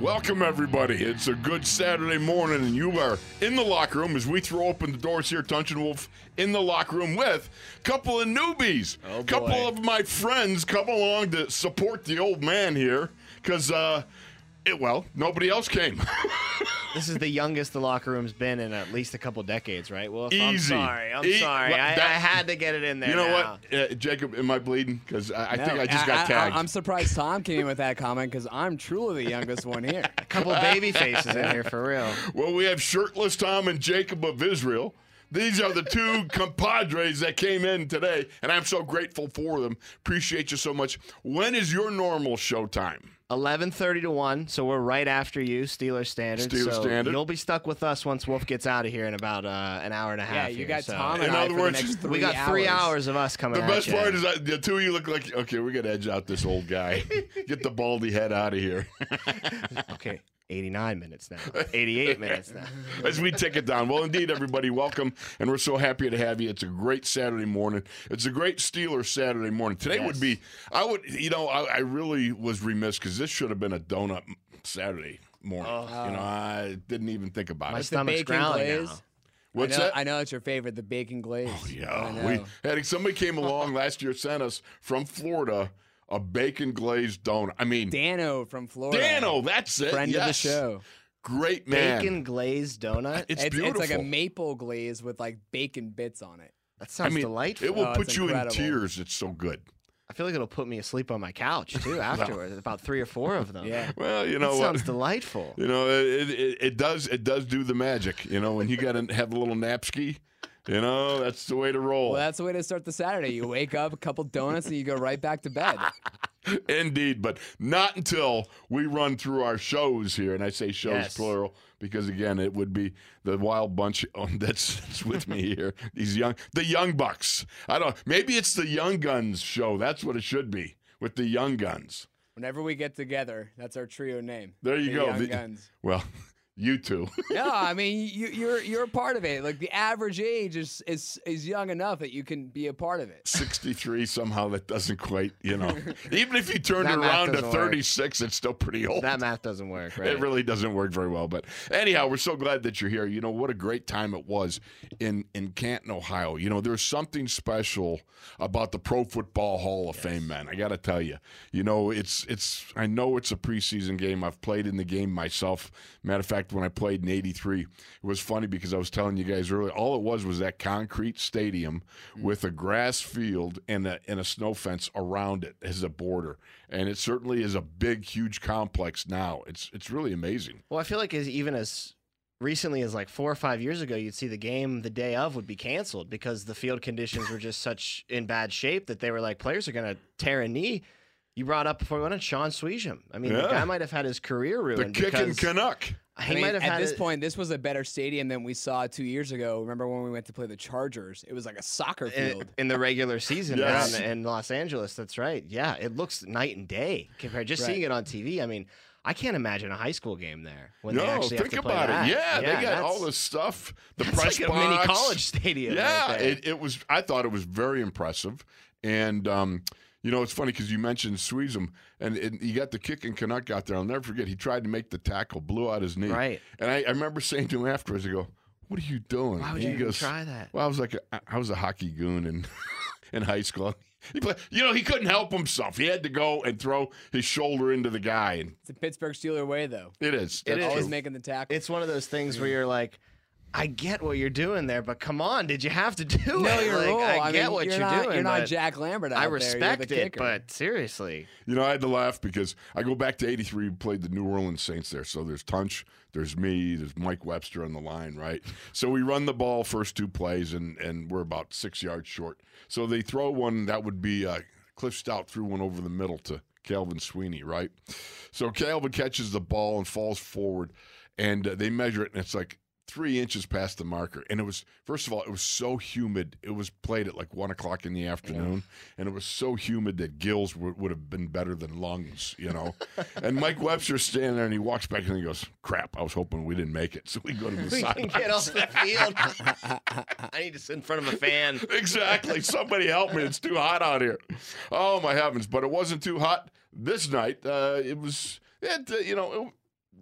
Welcome, everybody. It's a good Saturday morning, and you are in the locker room as we throw open the doors here. Tunch and Wolf in the locker room with a couple of newbies. Oh, couple of my friends come along to support the old man here because, uh, it, well, nobody else came. This is the youngest the locker room's been in at least a couple decades, right? Well, I'm Easy. sorry. I'm E- sorry. well, I, that- I had to get it in there. you know now. what, uh, Jacob? Am I bleeding? Because I, I think I just got tagged. I, am surprised Tom came in with that comment because I'm truly the youngest one here. A couple baby faces in here for real. Well, we have shirtless Tom and Jacob of Israel. These are the two compadres that came in today, and I'm so grateful for them. Appreciate you so much. When is your normal show time? 11:30 to one, so we're right after you, Steeler Standard. Steeler so Standard. You'll be stuck with us once Wolf gets out of here in about uh, an hour and a half. Yeah, you here, got so- Tom In I other for words, the next three We got three hours of us coming. The at best you. part is that the two of you look like okay. We're gonna edge out this old guy. Get the baldy head out of here. okay. 89 minutes now. 88 minutes now. As we take it down. Well, indeed, everybody, welcome, and we're so happy to have you. It's a great Saturday morning. It's a great Steelers Saturday morning. Today would be, I would, you know, I, I really was remiss because this should have been a donut Saturday morning. Oh, you know, I didn't even think about My it. The stomach's bacon growling glaze. now. What's I know, that? I know it's your favorite, the bacon glaze. Oh, yeah, we had somebody came along last year, sent us from Florida a bacon glazed donut. I mean, Dano from Florida. Dano, that's it. friend of the show. Great man. Bacon glazed donut. It's, It's, beautiful. it's like a maple glaze with like bacon bits on it. That I sounds mean, delightful. it will Oh, put you incredible. in tears. It's so good. I feel like it'll put me asleep on my couch too afterwards. About three or four of them. Yeah. Well, you know what? sounds delightful. You know, it, it, it does it does do the magic. You know, when you got to have a little napski, you know, that's the way to roll. Well, that's the way to start the Saturday. You wake up, a couple donuts, and you go right back to bed. Indeed, but not until we run through our shows here, and I say shows Yes. plural because again, it would be the wild bunch that's, that's with me here. These young, the young bucks. I don't. Maybe it's the Young Guns show. That's what it should be with the Young Guns. Whenever we get together, that's our trio name. There you the go. Young The- Guns. Well, you two. no, I mean you, you're you're a part of it. Like the average age is is is young enough that you can be a part of it. 63 somehow that doesn't quite you know even if you turned it around to 36 it's still pretty old That math doesn't work, right? It really doesn't work very well, but anyhow, we're so glad that you're here. You know what a great time it was in in Canton, Ohio. You know, there's something special about the Pro Football Hall of Fame, man. I got to tell you. You know, it's it's. I know it's a preseason game. I've played in the game myself. Matter of fact, when I played in '83, it was funny because I was telling you guys earlier. All it was was that concrete stadium mm. with a grass field and a and a snow fence around it as a border, and it certainly is a big, huge complex now. It's it's really amazing. Well, I feel like as even as recently as like four or five years ago, you'd see the game the day of would be canceled because the field conditions were just such in bad shape that they were like players are going to tear a knee. You brought up before we went on Shaun Suisham. I mean, the guy might have had his career ruined. The kicking Canuck. He I mean, might have at had this it- point, this was a better stadium than we saw two years ago. Remember when we went to play the Chargers? It was like a soccer field. in the regular season Yes. down in Los Angeles. That's right. Yeah, it looks night and day compared. Just Right. seeing it on TV. I mean, I can't imagine a high school game there when No, they actually think have to play about that. it. Yeah, they got all this stuff. The that's press like a box. mini college stadium. Yeah, there. it, it was. I thought it was very impressive, and um, you know, it's funny because you mentioned Suisham, and, and you got the kick and Canuck out there. I'll never forget. He tried to make the tackle, blew out his knee. Right. And I, I remember saying to him afterwards, I go, "What are you doing?" Why would And you he even try that? Well, I was like, a, I was a hockey goon in in high school. He play, you know, he couldn't help himself. He had to go and throw his shoulder into the guy, and It's a Pittsburgh Steeler way, though. it is. It That's is. Always making the tackle. It's one of those things where you're like, I get what you're doing there, but come on, did you have to do know it? your like, role. I, I get mean, what you're you're, not, doing. You're not Jack Lambert out I there. You're respect the it, but seriously, You know, I had to laugh because I go back to '83. We played the New Orleans Saints there. So there's Tunch, there's me, there's Mike Webster on the line, right? So we run the ball first two plays, and and we're about six yards short. So they throw one that would be uh, Cliff Stoudt threw one over the middle to Calvin Sweeney, right? So Calvin catches the ball and falls forward, and uh, they measure it, and it's like three inches past the marker. And it was, first of all, it was so humid. It was played at like one o'clock in the afternoon, and it was so humid that gills would, would have been better than lungs, you know. and Mike Webster's standing there, and he walks back and he goes, "Crap! I was hoping we didn't make it." So we go to the side." we can sideline. get off the field. I need to sit in front of a fan. exactly. Somebody help me. It's too hot out here. Oh my heavens! But it wasn't too hot this night. Uh, it was. It, uh, you know.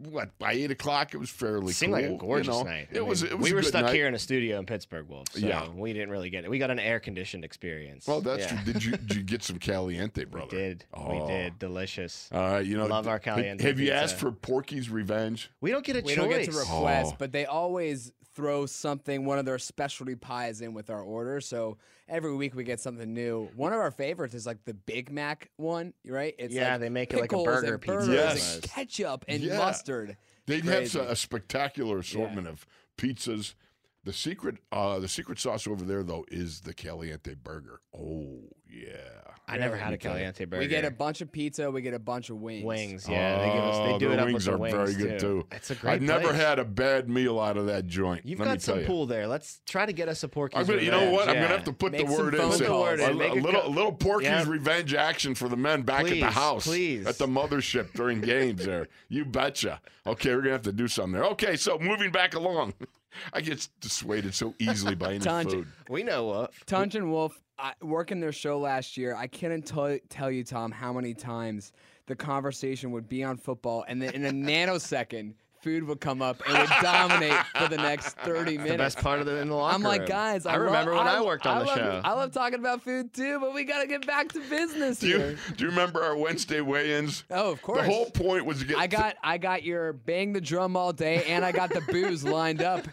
It, what by eight o'clock it was fairly It seemed cool. like a you gorgeous know. night. I It was. mean, It was. we a were good stuck night. here in a studio in Pittsburgh, Wolf. So Yeah. we didn't really get it. We got an air conditioned experience. Well, that's Yeah. true. Did you did you get some caliente, brother? We did. Oh. We did. Delicious. All right, you know, Love our caliente Have you pizza. asked for Porky's Revenge? We don't get a We choice. don't get to request, Oh. but they always throw something, one of their specialty pies in with our order. So every week we get something new. One of our favorites is like the Big Mac one, right? It's Yeah, like they make it like a burger and pizza burgers Yes. and ketchup and Yeah. mustard. They have a, a spectacular assortment of pizzas. The secret, uh, the secret sauce over there though is the caliente burger. Oh yeah, I never had a Let me tell you. caliente burger. We get a bunch of pizza, we get a bunch of wings. wings. Yeah, they give us. They Oh, do the it up wings with the are wings very good too. It's a great. I've never place. had a bad meal out of that joint. You've let me got tell some you. pool there. Let's try to get us a Porky's. I'm gonna, you know Revenge. what? I'm gonna have to put Make the some word in. phone say, calls. a, Make a a little, co- a little Porky's Yeah. revenge action for the men back at the house, please. at the mothership during games. There, you betcha. Okay, we're gonna have to do something there. Okay, so moving back along, I get dissuaded so easily by any Tunch. food. We know what. Tunch and Wolf, I, working their show last year, I can't tell tell you, Tom, how many times the conversation would be on football, and then in a nanosecond, food would come up and would dominate for the next 30 minutes. The best part of the in the locker I'm like, room. guys, I, I remember love, when I worked on the love, show. I love talking about food too, but we got to get back to business Do you, here. do you remember our Wednesday weigh-ins? Oh, of course. The whole point was to get. I got I got your bang the drum all day, and I got the booze lined up.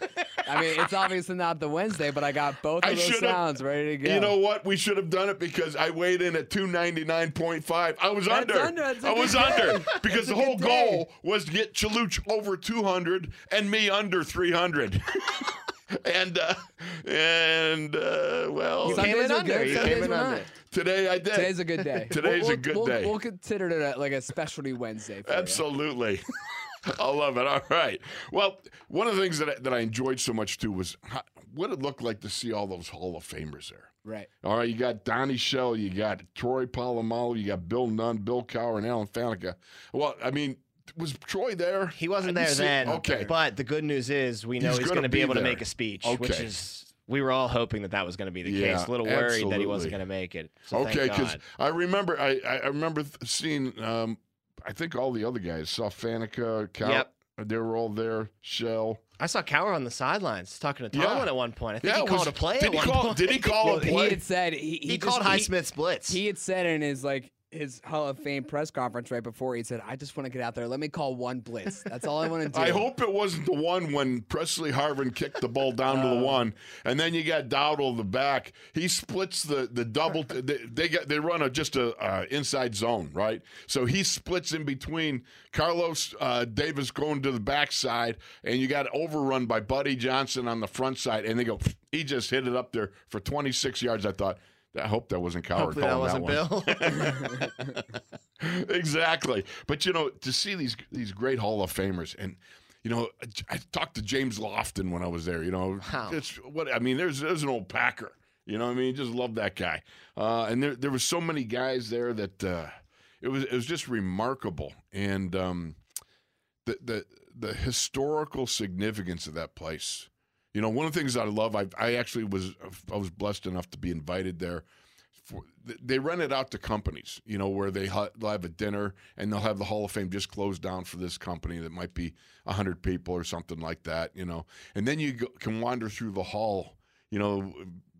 I mean, it's obviously not the Wednesday, but I got both of those sounds ready to go. You know what? We should have done it because I weighed in at 299.5. I was That's under. under. I was day. under because the whole goal was to get Chaluch over 200 and me under 300. and uh, and uh, well, You came in under. good, You came in under. today I did. Today's a good day. Today's We'll- a good we'll, day. We'll consider it a, like a specialty Wednesday. For. Absolutely. I love it. All right. Well, one of the things that I, that I enjoyed so much too was how, what it looked like to see all those Hall of Famers there. Right. All right, you got Donnie Shell, you got Troy Polamalu, you got Bill Nunn, Bill Cowher, and Alan Faneca. Well, I mean, was Troy there? He wasn't there didn't then. Okay. But the good news is we know He's he's, gonna be, be able to make a speech, which is we were all hoping that that was going to be the Yeah, case. A little worried that he wasn't going to make it. So okay, because because I remember I, I I remember seeing um I think all the other guys saw Faneca, Cow, Yep. they were all there. Shell. I saw Cowher on the sidelines talking to Yeah. Tomlin at one point. I think Yeah, he called was- a play did at he one call- point. did he call Well, a he had said he, He, he, called just, he- Highsmith's blitz. He had said in his like his Hall of Fame press conference right before he said, "I just want to get out there. Let me call one blitz. That's all I want to do." I hope it wasn't the one when Pressley Harvin kicked the ball down to the one, and then you got Dowdle the back. He splits the the double. They, they get they run a just a uh, inside zone, right? So he splits in between Carlos uh, Davis going to the backside, and you got overrun by Buddy Johnson on the front side, and they go. He just hit it up there for 26 yards. I thought. I hope that wasn't Coward Hopefully that wasn't one. Bill. exactly. But you know, to see these these great Hall of Famers, and you know, I talked to James Lofton when I was there. You know, Wow. it's what I mean. There's there's an old Packer. You know, what I mean, just love that guy. Uh, and there there was so many guys there that uh, it was it was just remarkable, and um, the the the historical significance of that place. You know, one of the things I love, I I actually was I was blessed enough to be invited there. For, they rent it out to companies, you know, where they ha- they'll have a dinner and they'll have the Hall of Fame just closed down for this company that might be hundred people or something like that, you know. And then you go, can wander through the hall, you know,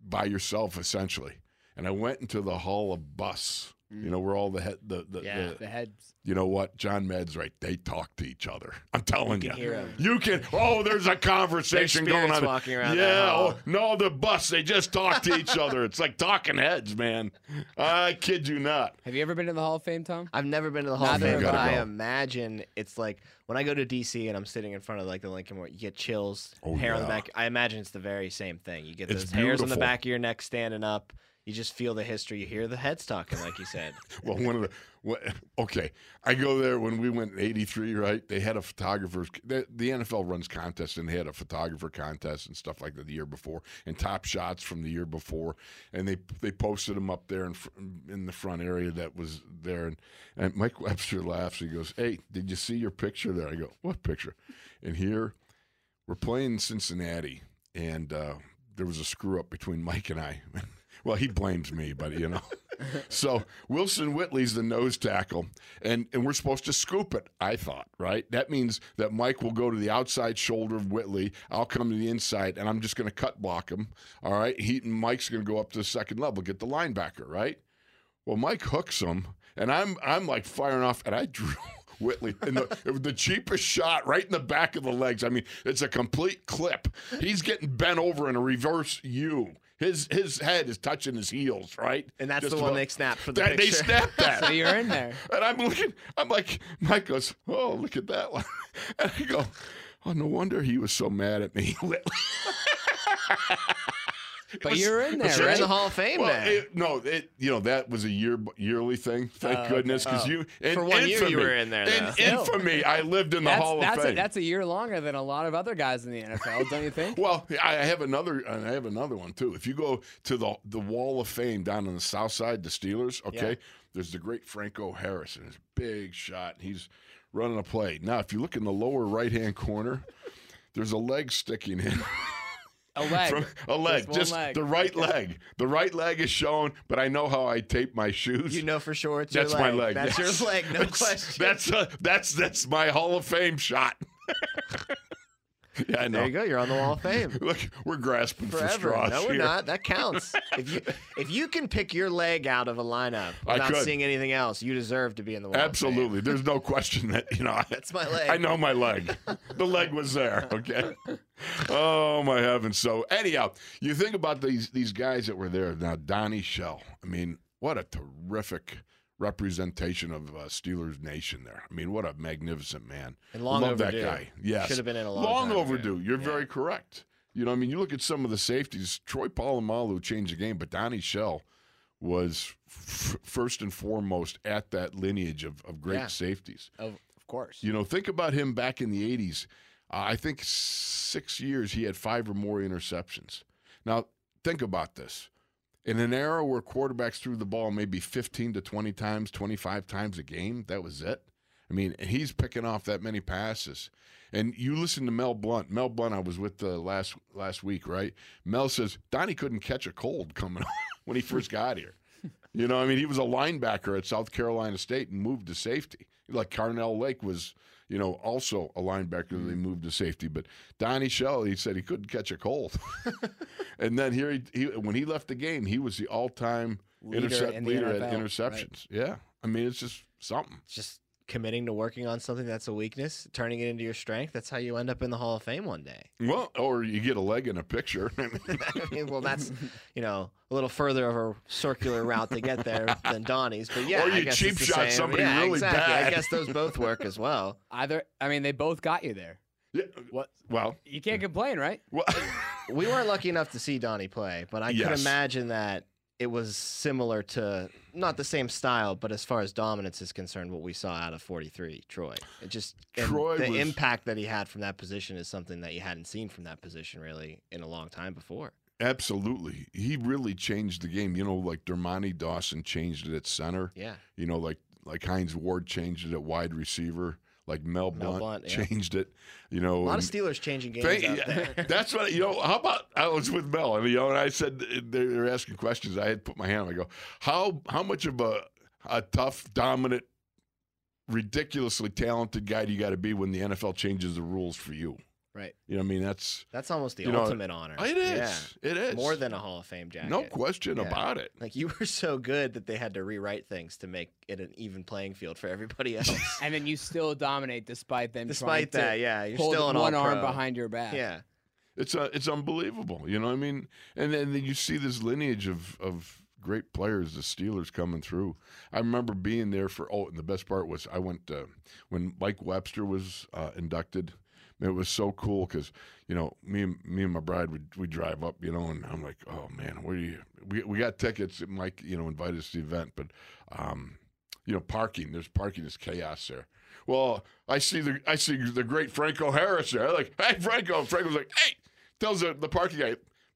by yourself essentially. And I went into the Hall of Bus, you know, mm. we're all the head, the, the, Yeah. the the heads. you know what? John Med's right. They talk to each other. I'm telling you. can hear 'em. You can. Oh, there's a conversation There's going spirits on. walking around Yeah. hall. Oh, no, the bus. They just talk to each other. It's like talking heads, man. I kid you not. Have you ever been to the Hall of Fame, Tom? I've never been to the Hall of Fame, but I. I imagine it's like when I go to DC and I'm sitting in front of like the Lincoln Memorial, you get chills, Oh, hair on the back. I imagine it's the very same thing. You get It's those hairs on the back of your neck standing up. You just feel the history. You hear the heads talking, like you said. Well, one of the what, okay, I go there when we went in '83. Right, they had a photographer's. The, the NFL runs contests, and they had a photographer contest and stuff like that the year before, and top shots from the year before, and they they posted them up there in in the front area that was there, and and Mike Webster laughs. He goes, "Hey, did you see your picture there?" I go, "What picture?" And here, we're playing Cincinnati, and uh, there was a screw up between Mike and I. well, he blames me, but you know. so Wilson Whitley's the nose tackle, and and we're supposed to scoop it. I thought, right? That means that Mike will go to the outside shoulder of Whitley. I'll come to the inside, and I'm just going to cut block him. All right. He and Mike's going to go up to the second level, get the linebacker. Right. Well, Mike hooks him, and I'm I'm like firing off, and I drew. Whitley, in the, the cheapest shot right in the back of the legs. I mean, it's a complete clip. He's getting bent over in a reverse U. His his head is touching his heels, right? And that's Just the one about- they snapped for the that, they picture. snapped that. So you're in there. And I'm looking, I'm like, Mike goes, Oh, look at that one. And I go, Oh, no wonder he was so mad at me. But you're in there, You're in the Hall of Fame well, now. it, no, it, you know, that was a year yearly thing. Thank Oh, goodness. Because Oh. you, in For one year you were in there, In though. Still. infamy, I lived in the That's Hall that's of a, Fame. that's a year longer than a lot of other guys in the NFL, don't you think? Well, I have another. I have another one too. If you go to the the Wall of Fame down on the South Side, the Steelers. Okay, Yeah. there's the great Franco Harrison. His big shot. He's running a play. Now, if you look in the lower right hand corner, there's a leg sticking in. A leg. From a leg, one just leg. the right leg. The right leg is shown, but I know how I tape my shoes. You know for sure it's that's your my leg. leg. That's yes. your leg, no That's- question. That's uh, that's that's my Hall of Fame shot. yeah, I know. there you go. You're on the Wall of Fame. Look, we're grasping for straws No, we're here. not. That counts. if you if you can pick your leg out of a lineup without seeing anything else, you deserve to be in the Wall of Fame. Absolutely. There's no question that, you know, That's my leg. I know my leg. The leg was there, okay? Oh, my heavens. So, anyhow, you think about these these guys that were there. Now, Donnie Shell. I mean, what a terrific representation of uh, Steelers Nation there. I mean, what a magnificent man. And long Love overdue. that guy. Yes. Should have been in a long, Long time overdue. ago. You're Yeah. very correct. You know, I mean, you look at some of the safeties. Troy Polamalu changed the game, but Donnie Shell was f- first and foremost at that lineage of, of great Yeah. safeties. Of, of course. You know, think about him back in the 80s. Uh, I think six years he had five or more interceptions. Now, think about this. In an era where quarterbacks threw the ball maybe 15 to 20 times, 25 times a game, that was it. I mean, he's picking off that many passes. And you listen to Mel Blount. Mel Blount, I was with uh, last last week, right? Mel says Donnie couldn't catch a cold coming when he first got here. You know, I mean, he was a linebacker at South Carolina State and moved to safety. Like Carnell Lake was, you know, also a linebacker. that They mm-hmm. moved to safety, but Donnie Shell, he said he couldn't catch a cold. and then here, he, he when he left the game, he was the all-time Leader intercept in leader at NFL, right. interceptions. Yeah, I mean, it's just something. Just committing to working on something that's a weakness, turning it into your strength. That's how you end up in the Hall of Fame one day. Well, or you get a leg in a picture. I mean, well, that's you know a little further of a circular route to get there than Donnie's, but yeah, Or I you guess cheap it's the shot same. somebody yeah, really exactly. I guess those both work as well. Either, I mean, they both got you there. yeah, What? well, You can't complain, right? well, We weren't lucky enough to see Donnie play, but I could imagine that it was similar to not the same style, but as far as dominance is concerned, what we saw out of 43 Troy. It just Troy the was- impact that he had from that position is something that you hadn't seen from that position really in a long time before. absolutely. He really changed the game. You know, like Dermontti Dawson changed it at center. Yeah. You know, like like Hines Ward changed it at wide receiver. Like Mel, Mel Blount, Blount, yeah. changed it. You know, A lot of Steelers changing games there. That's what you know. How about I was with Mel, and you know, and I said they were asking questions. I had put my hand. up. I go, how how much of a a tough, dominant, ridiculously talented guy do you got to be when the NFL changes the rules for you? Right. You know, what I mean, that's That's almost the You know, ultimate honor. it is. Yeah. It is More than a Hall of Fame jacket. no question Yeah. about it. Like you were so good that they had to rewrite things to make it an even playing field for everybody else. And then you still dominate despite them. Despite trying that, to yeah, you're still an one all-pro. arm behind your back. Yeah. It's uh, it's unbelievable. You know, what I mean, and then you see this lineage of of great players, the Steelers coming through. I remember being there for. Oh, and the best part was I went uh, when Mike Webster was uh, inducted. It was so cool because you know me and me and my bride would we drive up, you know, and I'm like, oh man, where you? We we got tickets. Mike, you know, invited us to the event, but um, you know, parking. There's parking is chaos there. Well, I see the I see the great Franco Harris there. like, hey Franco. And Franco's like, hey, tells the, the parking guy,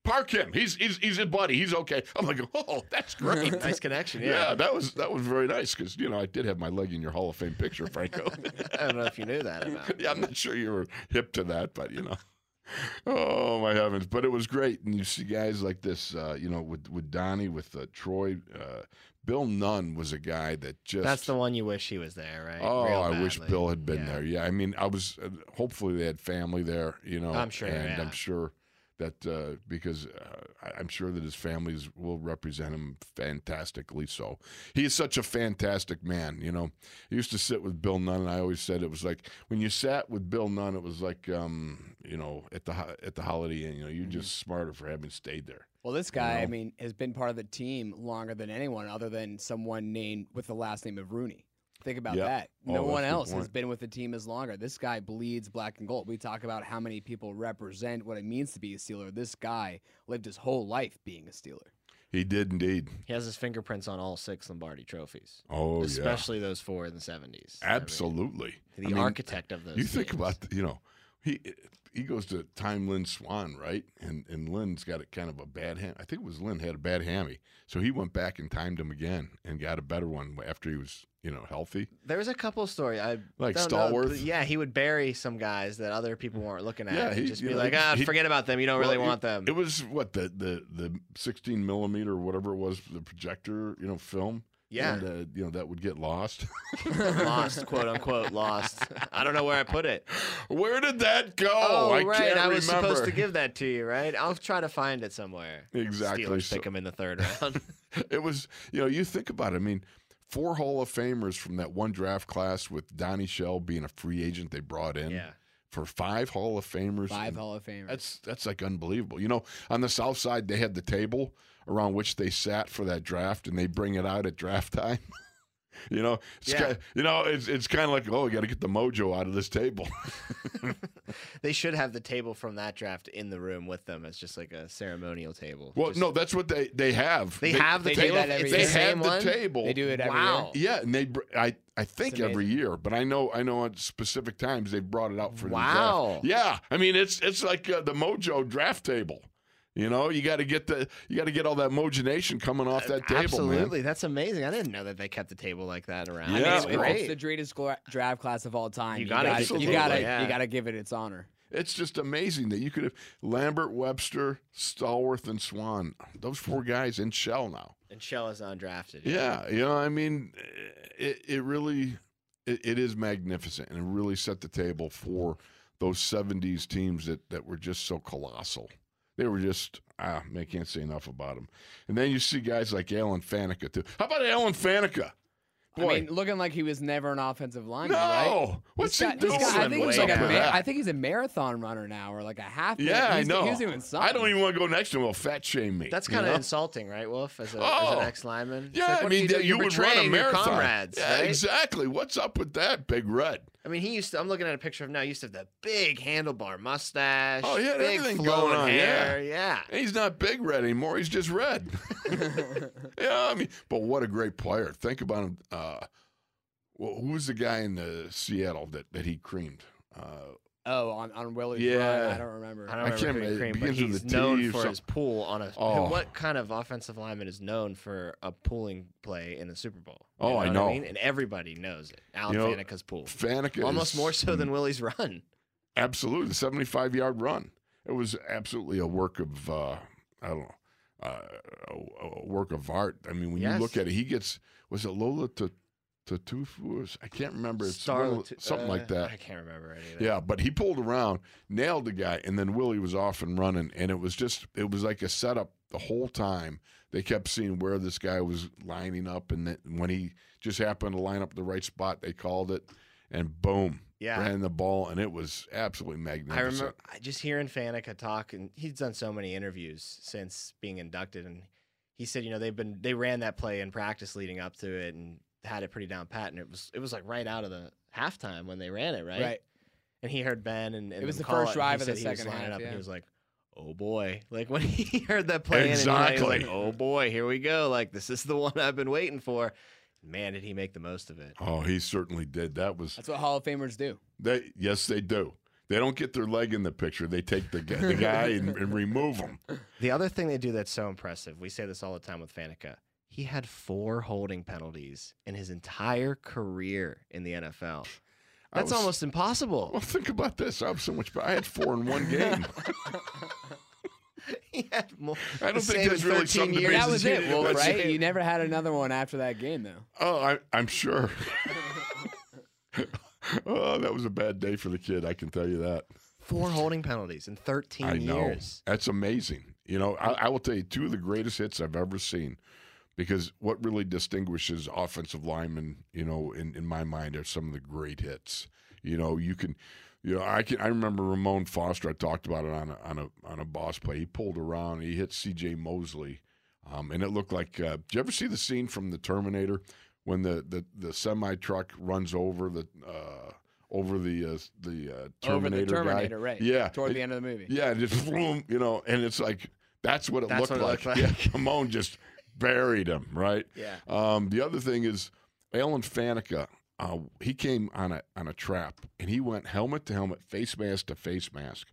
park him. He's he's he's his buddy. He's okay. I'm like, oh, that's great. Nice connection. yeah. Yeah. that was that was very nice because you know I did have my leg in your Hall of Fame picture, Franco. I don't know if you knew that about. yeah, I'm not sure you were hip to that, but you know. Oh my heavens! But it was great, and you see guys like this, uh, you know, with with Donnie, with uh, Troy, uh, Bill Nunn was a guy that just That's the one you wish he was there, right? Oh, Real I wish. Bill had been Yeah. there. Yeah, I mean, I was. Uh, hopefully, they had family there. You know, I'm sure, and yeah. I'm sure that uh, because uh, I- I'm sure that his families will represent him fantastically. So he is such a fantastic man. You know, I used to sit with Bill Nunn, and I always said it was like when you sat with Bill Nunn, it was like um, you know at the at the Holiday Inn. You know, you're Mm-hmm. just smarter for having stayed there. Well, this guy, I know? mean, has been part of the team longer than anyone other than someone named with the last name of Rooney. Think about Yep. that. Oh, No that's one a good else has been with the team as longer. This guy bleeds black and gold. We talk about how many people represent what it means to be a Steeler. This guy lived his whole life being a Steeler. He did indeed. He has his fingerprints on all six Lombardi trophies, Oh yeah, especially those four in the 70s. I mean, absolutely. the I mean, architect of those. You think teams. about, the, you know, he he goes to Time Lynn Swann, right? And and Lynn's got a kind of a bad ham. I think it was Lynn had a bad hammy, so he went back and timed him again and got a better one after he was, you know, healthy. There was a couple story. I Like don't know, Stallworth? yeah, he would bury some guys that other people weren't looking at. Yeah, and he- just be know, like, ah, he- forget about them. You don't really Well, want them. It was what the the the 16 millimeter whatever it was, the projector, you know, film. Yeah. and, uh, you know that would get lost. lost, quote unquote, lost. I don't know where I put it. Where did that go? Oh, I right. can't I was remember. supposed to give that to you, right? I'll try to find it somewhere. Exactly, Steelers so- pick him in the third round. it was you know you think about it i mean four hall of famers from that one draft class with donnie shell being a free agent they brought in yeah. for five hall of famers Five Hall of Famers. that's that's like unbelievable you know on the south side they had the table around which they sat for that draft and they bring it out at draft time you know it's Yeah. ki- you know it's, it's kind of like oh we got to get the mojo out of this table They should have the table from that draft in the room with them as just like a ceremonial table. well Just- no that's what they they have They, have the they table. that every it's year. they same have the one. table they do it every Wow. year. Yeah, and they br- I I think every year, but I know I know at specific times they've brought it out for the draft. Wow. Yeah, I mean it's it's like uh, the Mojo draft table. You know, you got to get the you got to get all that Mojonation coming off that table, Absolutely, that's amazing. I didn't know that they kept the table like that around. Yeah, I mean, That's if well- it's great. the greatest gla- draft class of all time. You You, gotta gotta, give it you gotta, yeah. you gotta give it its honor. It's just amazing that you could have Lambert, Webster, Stallworth, and Swann. Those four guys in shell now. And Shell is undrafted. Yeah, you know, I mean, it, it really it, it is magnificent, and it really set the table for those '70s teams that that were just so colossal. They were just ah, man, can't say enough about them. And then you see guys like Alan Faneca too. How about Alan Faneca? Boy, I mean, looking like he was never an offensive lineman, no, right? what's This he guy- this doing? guy- I think, he's like a up ma- that? I think he's a marathon runner now, or like a half. yeah, I know. He's doing something. I don't even want to go next to him. He'll fat shame me. That's kind of know? insulting, right, Wolf? As, a, as Oh. an ex-lineman. It's Yeah, like, I mean, you, doing? you You're would run a your marathon. comrades, yeah, right? exactly. What's up with that, Big Red? I mean, he used to. I'm looking at a picture of him now. He used to have that big handlebar mustache. Oh, he had big everything going on, yeah. hair. Yeah. He's not Big Red anymore. He's just Red. yeah, I mean, but what a great player. Think about him. Uh, well, who was the guy in the Seattle that, that he creamed? Uh, Oh, on on Willie's Yeah. run, I don't remember. I don't I remember can't who remember. It creamed, but he's known or for his something. pull on a. Oh. What kind of offensive lineman is known for a pulling play in the Super Bowl? You Oh, I what know. mean? And everybody knows it. Alan You know, Faneca's pull. Faneca Almost is- more so than Willie's run. absolutely the 75 yard run. It was absolutely a work of uh, I don't know uh, a, a work of art. I mean, when you look at it, he gets was it Lofa Tatupu? I can't remember. It's the- Starlet- something like uh, that. I can't remember it either. Yeah, but he pulled around, nailed the guy, and then Willie was off and running, and it was just it was like a setup the whole time. They kept seeing where this guy was lining up, and then when he just happened to line up the right spot, they called it, and boom, Yeah. ran the ball, and it was absolutely magnificent. I remember I just hearing Faneca talk, and he's done so many interviews since being inducted, and he said, you know, they've been they ran that play in practice leading up to it, and had it pretty down pat, and it was it was like right out of the halftime when they ran it, right? Right. And he heard Ben, and, and It was the call first it, and he drive of the said he was second lining half, up, and he was like, "Oh boy!" Like when he heard that play, in, and he was Exactly. like, "Oh boy, here we go!" Like this is the one I've been waiting for. Man, did he make the most of it? Oh, he certainly did. That was That's what Hall of Famers do. they. Yes, they do. They don't get their leg in the picture. They take the guy, the guy and, and remove him. The other thing they do that's so impressive, we say this all the time with Faneca. He had four holding penalties in his entire career in the NFL. That's was- almost impossible. Well, think about this. I have so much. Better. I had four in one game. he had more. I don't think same there's in really 13 something to years be- that was he it, did Wolf, in right? West You never had another one after that game, though. Oh, I, I'm sure. oh, that was a bad day for the kid. I can tell you that. Four holding penalties in 13 I know. years. That's amazing. You know, I, I will tell you two of the greatest hits I've ever seen because what really distinguishes offensive linemen, you know, in, in my mind are some of the great hits. You know, you can, you know, I can. I remember Ramon Foster. I talked about it on a on a on a boss play. He pulled around. He hit C.J. Mosley, um, and it looked like. Uh, did you ever see the scene from the Terminator when the the, the semi truck runs over the uh, over the uh, the uh, Terminator Over the guy? Terminator, right? Yeah, Toward It- the end of the movie. yeah, just boom, you know, and it's like that's what it, That's looked, what it like. looked like. Yeah, Ramon just buried him, right? Yeah. Um, the other thing is Alan Faneca. Uh, he came on a on a trap, and he went helmet to helmet, face mask to face mask,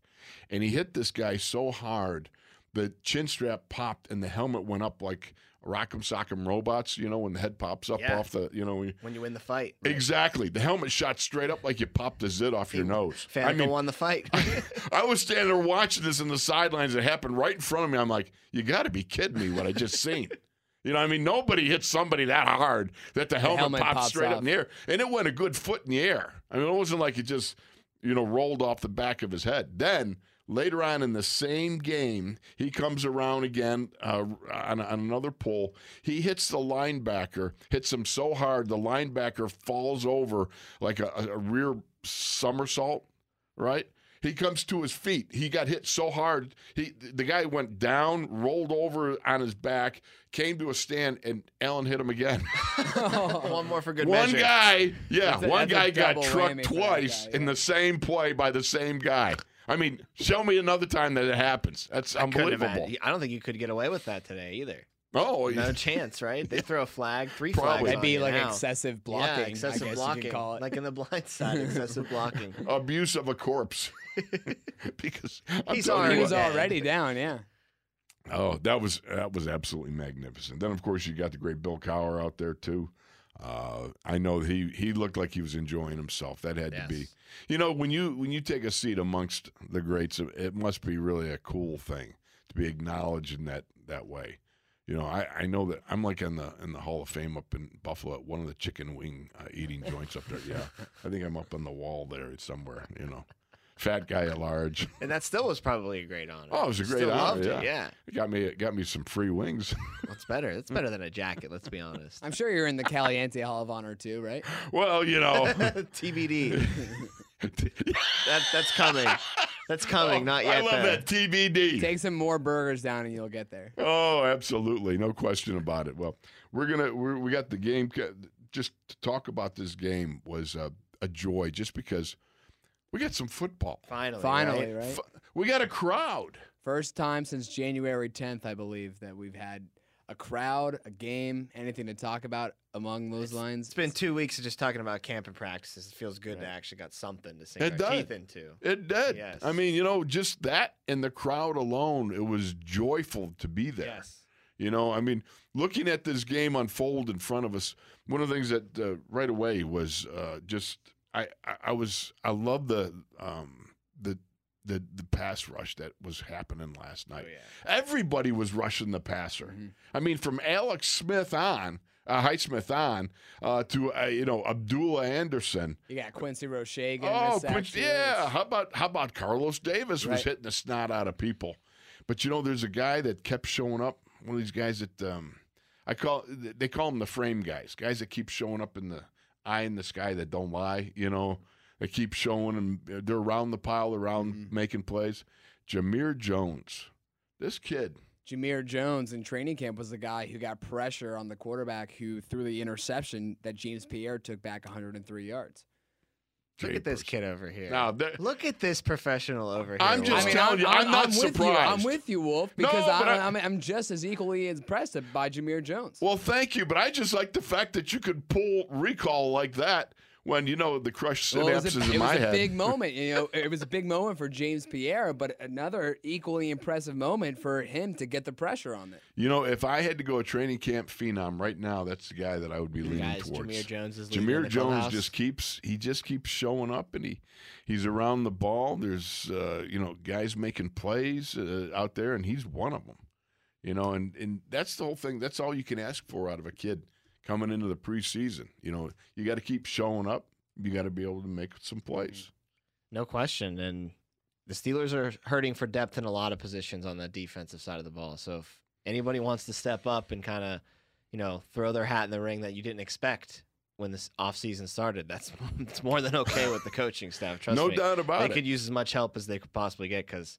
and he hit this guy so hard the chin strap popped, and the helmet went up like Rock'em Sock'em Robots. You know, when the head pops up Yeah. off the, you know. when you- win the fight. Exactly. The helmet shot straight up like you popped the zit off your nose. Faneca I mean, won the fight. I was standing there watching this in the sidelines. It happened right in front of me. I'm like, you got to be kidding me! What I just seen. You know, I mean, nobody hits somebody that hard that the helmet, helmet pops, pops straight up off. in the air, and it went a good foot in the air. I mean, it wasn't like it just, you know, rolled off the back of his head. Then later on in the same game, he comes around again uh, on, on another pull. He hits the linebacker, hits him so hard the linebacker falls over like a, a rear somersault. Right. He comes to his feet. He got hit so hard. He the guy went down, rolled over on his back, came to a stand, and Alan hit him again. One more for good one measure. One guy, yeah, a- one guy got trucked whammy for that twice guy, in the same play by the same guy. I mean, show me another time that it happens. That's I unbelievable. imagine- I don't think you could get away with that today either. Oh, No yeah. chance, right? They throw a flag, three Probably. flags. That'd on be you like now. excessive blocking. Yeah, I excessive guess blocking. You could call it. Like in the blind side, excessive blocking. abuse of a corpse. because I'm He's you he was already down. Yeah. Oh, that was that was absolutely magnificent. Then, of course, you got the great Bill Cowher out there too. Uh, I know he he looked like he was enjoying himself. That had to be, you know, when you when you take a seat amongst the greats, it must be really a cool thing to be acknowledged in that that way. You know, I, I know that I'm like in the in the Hall of Fame up in Buffalo at one of the chicken wing uh, eating joints up there. Yeah, I think I'm up on the wall there somewhere. You know, fat guy at large. And that still was probably a great honor. Oh, it was a great Still honor, loved yeah. it. Yeah, It got me it got me some free wings. that's better. That's better than a jacket. Let's be honest. I'm sure you're in the Caliente Hall of Honor too, right? well, you know. TBD. That that's coming. That's coming. Not Oh, I yet. love though. that TBD. Take some more burgers down and you'll get there. oh, absolutely, no question about it. Well, we're gonna we're, we got the game. Just to talk about this game was a, a joy, just because we got some football. Finally. Finally, right? right? F- We got a crowd. First time since January 10th, I believe, that we've had a crowd, a game, anything to talk about among those lines. It's been two weeks of just talking about camp and practices. It feels good to actually got something to sink It our does. teeth into. It did. Yes. I mean, you know, just that and the crowd alone, it was joyful to be there. Yes. You know, I mean, looking at this game unfold in front of us, one of the things that uh, right away was uh, just I, I was I love the um the the the pass rush that was happening last Oh night. yeah. Everybody was rushing the passer. Mhm. I mean, from Alex Smith on, uh, Highsmith on, uh, to uh, you know Abdullah Anderson. You got Quincy Roche Oh, Quincy, yeah. How about how about Carlos Davis was hitting the snot out of people? But you know, there's a guy that kept showing up. One of these guys that um, I call they call them the frame guys, guys that keep showing up in the eye in the sky that don't lie. You know, they keep showing and they're around the pile, around Mhm. making plays. Jamir Jones, this kid. Jamir Jones in training camp was the guy who got pressure on the quarterback who threw the interception that James Pierre took back 103 yards. Look at this Japers. kid over here. Now, that- Look at this professional over here. I'm just Will. telling you, I'm not with You. I'm with you, Wolf, because but I'm, I- I'm, I'm just as equally impressed by Jamir Jones. Well, thank you, but I just like the fact that you could pull recall like that when you know the crushed Well, it was synapses a, in it my was a head. big moment. You know, it was a big moment for James Pierre, but another equally impressive moment for him to get the pressure on it. You know, if I had to go a training camp phenom right now, that's the guy that I would be leaning Guys, towards. Jamir Jones is leading in Jamir the Jones clubhouse. just keeps he just keeps showing up and he he's around the ball. There's uh, you know guys making plays uh, out there and he's one of them. You know, and and that's the whole thing. That's all you can ask for out of a kid coming into the preseason. You know, you got to keep showing up. You got to be able to make some plays. Mm-hmm. No question. And the Steelers are hurting for depth in a lot of positions on the defensive side of the ball. So if anybody wants to step up and kind of, you know, throw their hat in the ring that you didn't expect when this offseason started, that's it's more than okay with the coaching staff. Trust no me. doubt They about it. They could use as much help as they could possibly get because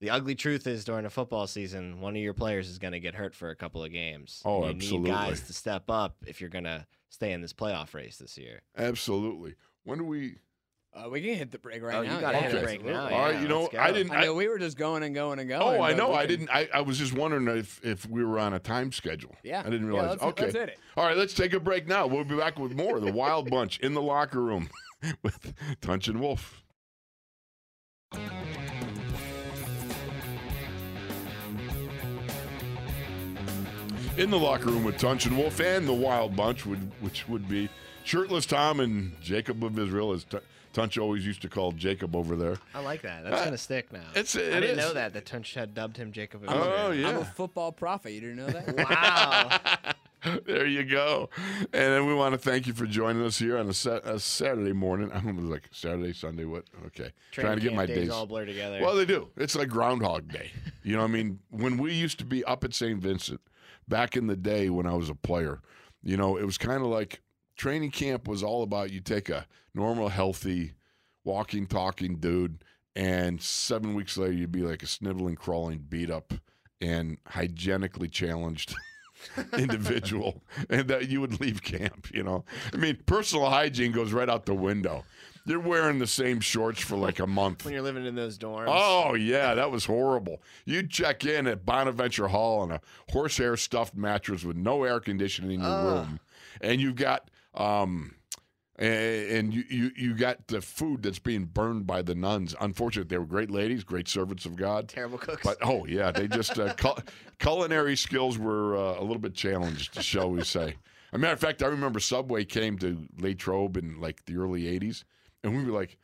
the ugly truth is during a football season, one of your players is going to get hurt for a couple of games. Oh, you absolutely. need guys to step up if you're going to stay in this playoff race this year. Absolutely. When do we? Uh, we can hit the break right Oh, now. you gotta yeah. hit the Okay. break now. All yeah, right. You know. I didn't. I know we were just going and going and going. Oh, I know. I can- didn't. I, I was just wondering if if we were on a time schedule. Yeah, I didn't Yeah, realize. let's- okay. let's hit it. All right, let's take a break now. We'll be back with more. The Wild Bunch in the locker room with Tunch and Wolf. In the locker room with Tunch and Wolf and the Wild Bunch, would, which would be Shirtless Tom and Jacob of Israel, as T- Tunch always used to call Jacob over there. I like that. That's Uh, gonna stick now. it's- I didn't is. know that. That Tunch had dubbed him Jacob. of Israel. Oh, yeah. I'm a football prophet. You didn't know that? Wow. there you go. And then we want to thank you for joining us here on a, sa- a Saturday morning. I don't know, like Saturday, Sunday, what? Okay. Training Trying to get my days days. all blur together. Well, they do. It's like Groundhog Day. You know what I mean? When we used to be up at St. Vincent back in the day when I was a player, you know, it was kind of like training camp was all about you take a normal, healthy, walking, talking dude, and seven weeks later you'd be like a sniveling, crawling, beat up, and hygienically challenged. individual and that you would leave camp you know i mean personal hygiene goes right out the window you're wearing the same shorts for like a month when you're living in those dorms. Oh yeah, that was horrible. You'd check in at Bonaventure Hall on a horsehair stuffed mattress with no air conditioning in your Ugh. room, and you've got um, and you, you you got the food that's being burned by the nuns. Unfortunately, they were great ladies, great servants of God. terrible cooks. But oh yeah, they just uh, cul- culinary skills were uh, a little bit challenged, shall we say? As a matter of fact, I remember Subway came to Latrobe in like the early '80s, and we were like,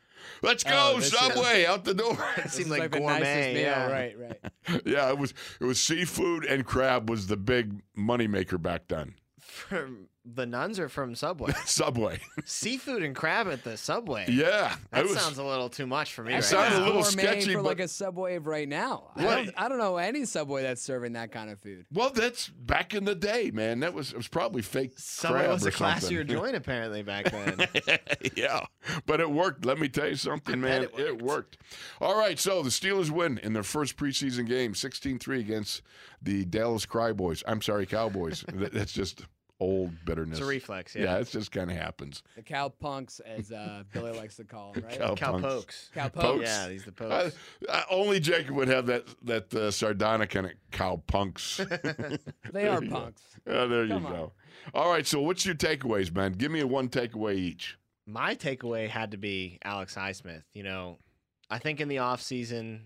"Let's go, Oh, Subway, out the door!" it seemed is like, the gourmet. yeah. Right, right. yeah, it was it was seafood and crab was the big moneymaker back then. From the nuns are from Subway? Subway, Seafood and crab at the Subway. yeah, That was, sounds a little too much for me. It right sounded now. a little gourmet sketchy, for but- like a Subway of right now. I, don't, I don't know any Subway that's serving that kind of food. well. That's back in the day, man. That was it was probably fake Subway crab was a classier joint apparently back then. yeah, but it worked. Let me tell you something, I man. bet it worked. All right, so the Steelers win in their first preseason game, 16-3 against the Dallas Cryboys. I'm sorry, Cowboys. That- That's just old bitterness. it's a reflex, yeah. yeah. it just kind of happens. The cow punks, as uh, Billy likes to call them, right? Cow Cow punks. pokes. Cow Pokes. pokes. Yeah, these the pokes. uh, only Jacob would have that that uh, sardonic kind of cow punks. They are punks. Uh, there Come you on. go. All right, so what's your takeaways, man? Give me a one takeaway each. My takeaway had to be Alex Highsmith. You know, I think in the offseason,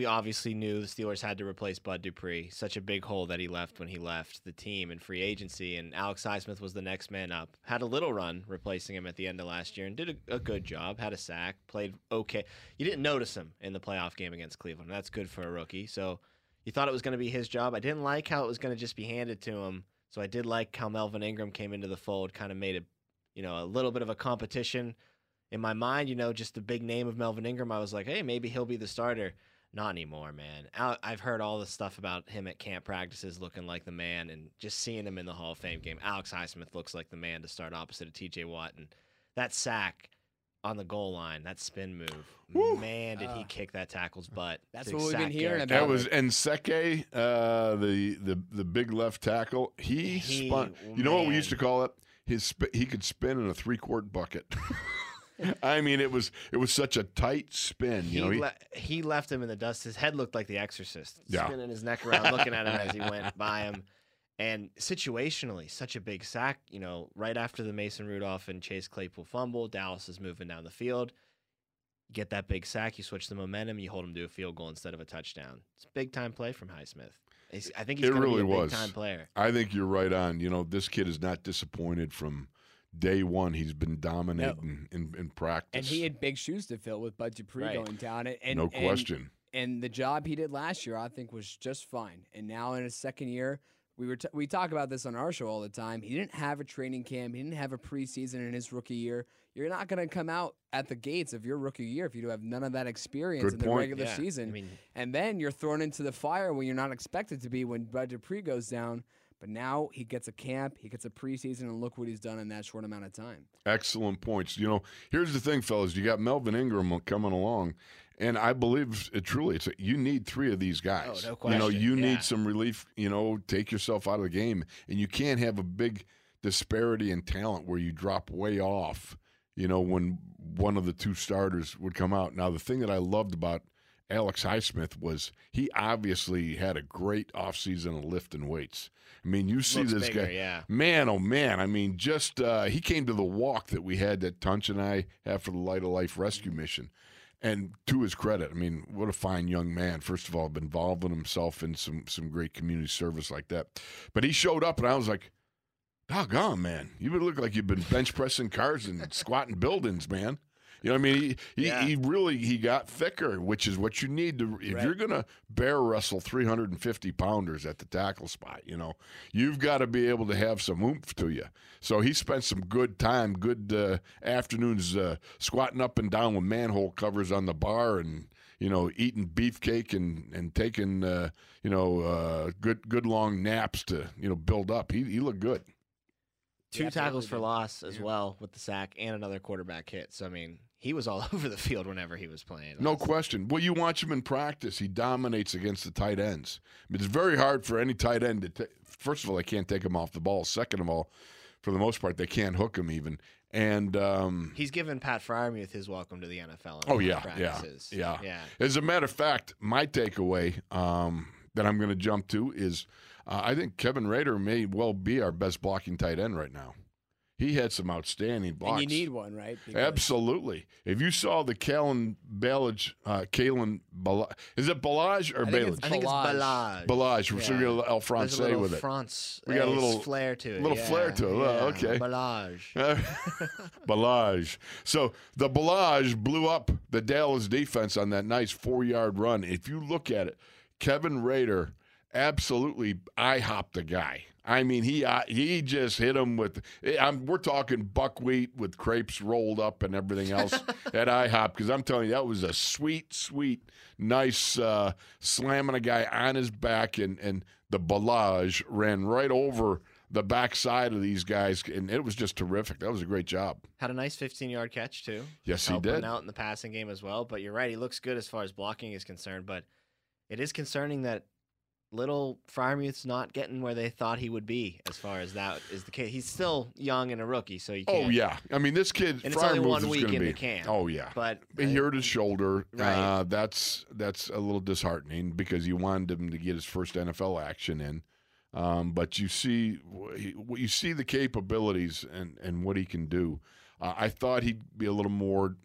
we obviously knew the Steelers had to replace Bud Dupree. Such a big hole that he left when he left the team in free agency. And Alex Highsmith was the next man up. Had a little run replacing him at the end of last year and did a, a good job. Had a sack, played okay. You didn't notice him in the playoff game against Cleveland. That's good for a rookie. So you thought it was going to be his job. I didn't like how it was going to just be handed to him. So I did like how Melvin Ingram came into the fold, kind of made it, you know, a little bit of a competition. In my mind, you know, just the big name of Melvin Ingram, I was like, hey, maybe he'll be the starter. Not anymore, man. I've heard all the stuff about him at camp practices looking like the man, and just seeing him in the Hall of Fame game. Alex Highsmith looks like the man to start opposite of TJ Watt. And that sack on the goal line, that spin move, Woo. man, did he Uh, kick that tackle's butt. that's what we've been hearing about. That was Nsekhe, uh, the the the big left tackle. He, He- spun. You know what we used to call it? His sp- he could spin in a three quart bucket. I mean, it was it was such a tight spin. He, You know, he, le- he left him in the dust. His head looked like the exorcist, Yeah. spinning his neck around, looking at him as he went by him. And situationally, such a big sack. You know, right after the Mason Rudolph and Chase Claypool fumble, Dallas is moving down the field. You get that big sack, you switch the momentum, you hold him to a field goal instead of a touchdown. It's a big time play from Highsmith. He's, I think he's It going to really be a was. big time player. I think you're right on. You know, this kid is not disappointed from day one. He's been dominating in, in practice. And he had big shoes to fill with Bud Dupree Right. going down it. And, no question. And, the job he did last year, I think, was just fine. And now in his second year, we were t- we talk about this on our show all the time. He didn't have a training camp. He didn't have a preseason in his rookie year. You're not going to come out at the gates of your rookie year if you do have none of that experience Good in the point. regular Yeah, season. I mean, And then you're thrown into the fire when you're not expected to be when Bud Dupree goes down. But now he gets a camp, he gets a preseason, and look what he's done in that short amount of time. Excellent points. You know, here's the thing, fellas. You got Melvin Ingram coming along, and I believe it truly, it's a, you need three of these guys. Oh, no question. You know, you Yeah. need some relief. You know, take yourself out of the game, and you can't have a big disparity in talent where you drop way off. You know, when one of the two starters would come out. Now, the thing that I loved about Alex Highsmith was he obviously had a great offseason of lifting weights. I mean, you see looks this bigger, guy. yeah. Man, oh man! I mean, just uh, he came to the walk that we had that Tunch and I have for the Light of Life rescue mission, and to his credit, I mean, what a fine young man. First of all, been involving himself in some some great community service like that. But he showed up, and I was like, "Doggone, man! You would look like you've been bench pressing cars and squatting buildings, man." You know what I mean? He he, Yeah. he really he got thicker, which is what you need to if Right. you're gonna bear wrestle 350 pounders at the tackle spot. You know, you've got to be able to have some oomph to you. So he spent some good time, good uh, afternoons uh, squatting up and down with manhole covers on the bar and you know eating beefcake and and taking uh, you know uh, good good long naps to you know build up. He he looked good. Two Yeah, tackles for loss as Yeah. well with the sack and another quarterback hit. So I mean, he was all over the field whenever he was playing. No question. Well, you watch him in practice. He dominates against the tight ends. It's very hard for any tight end to. ta- First of all, they can't take him off the ball. Second of all, for the most part, they can't hook him even. And um, He's given Pat Freiermuth his welcome to the NFL. in Oh, yeah, yeah, yeah. yeah. as a matter of fact, my takeaway um, that I'm going to jump to is uh, I think Kevin Rader may well be our best blocking tight end right now. He had some outstanding blocks. And you need one, right? Because- Absolutely. If you saw the Kalen Ballage, uh, Kalen Ballage, is it Ballage or I think? I think it's Ballage. Ballage. We're Yeah. so we got a little El There's Francais with it. France. We got a uh, little- flair to it. A little yeah, flair to it. Well, yeah. okay. Ballage. Ballage. So the Ballage blew up the Dallas defense on that nice four yard run. If you look at it, Kevin Rader absolutely eye hopped the guy. I mean, he uh, he just hit him with. I'm, we're talking buckwheat with crepes rolled up and everything else at IHOP because I'm telling you that was a sweet, sweet, nice uh, slamming a guy on his back and and the Ballage ran right over the backside of these guys and it was just terrific. That was a great job. Had a nice 15 yard catch too. Yes, he did. out in the passing game as well. But you're right, he looks good as far as blocking is concerned. But it is concerning that little Freiermuth's not getting where they thought he would be as far as that is the case. He's still young and a rookie, so you can't. Oh yeah, I mean this kid. And it's only one week into be, camp. Oh yeah, But he hurt his shoulder. Right. Uh, that's that's a little disheartening because you wanted him to get his first NFL action in. Um, but you see, you see the capabilities and, and what he can do. Uh, I thought he'd be a little more,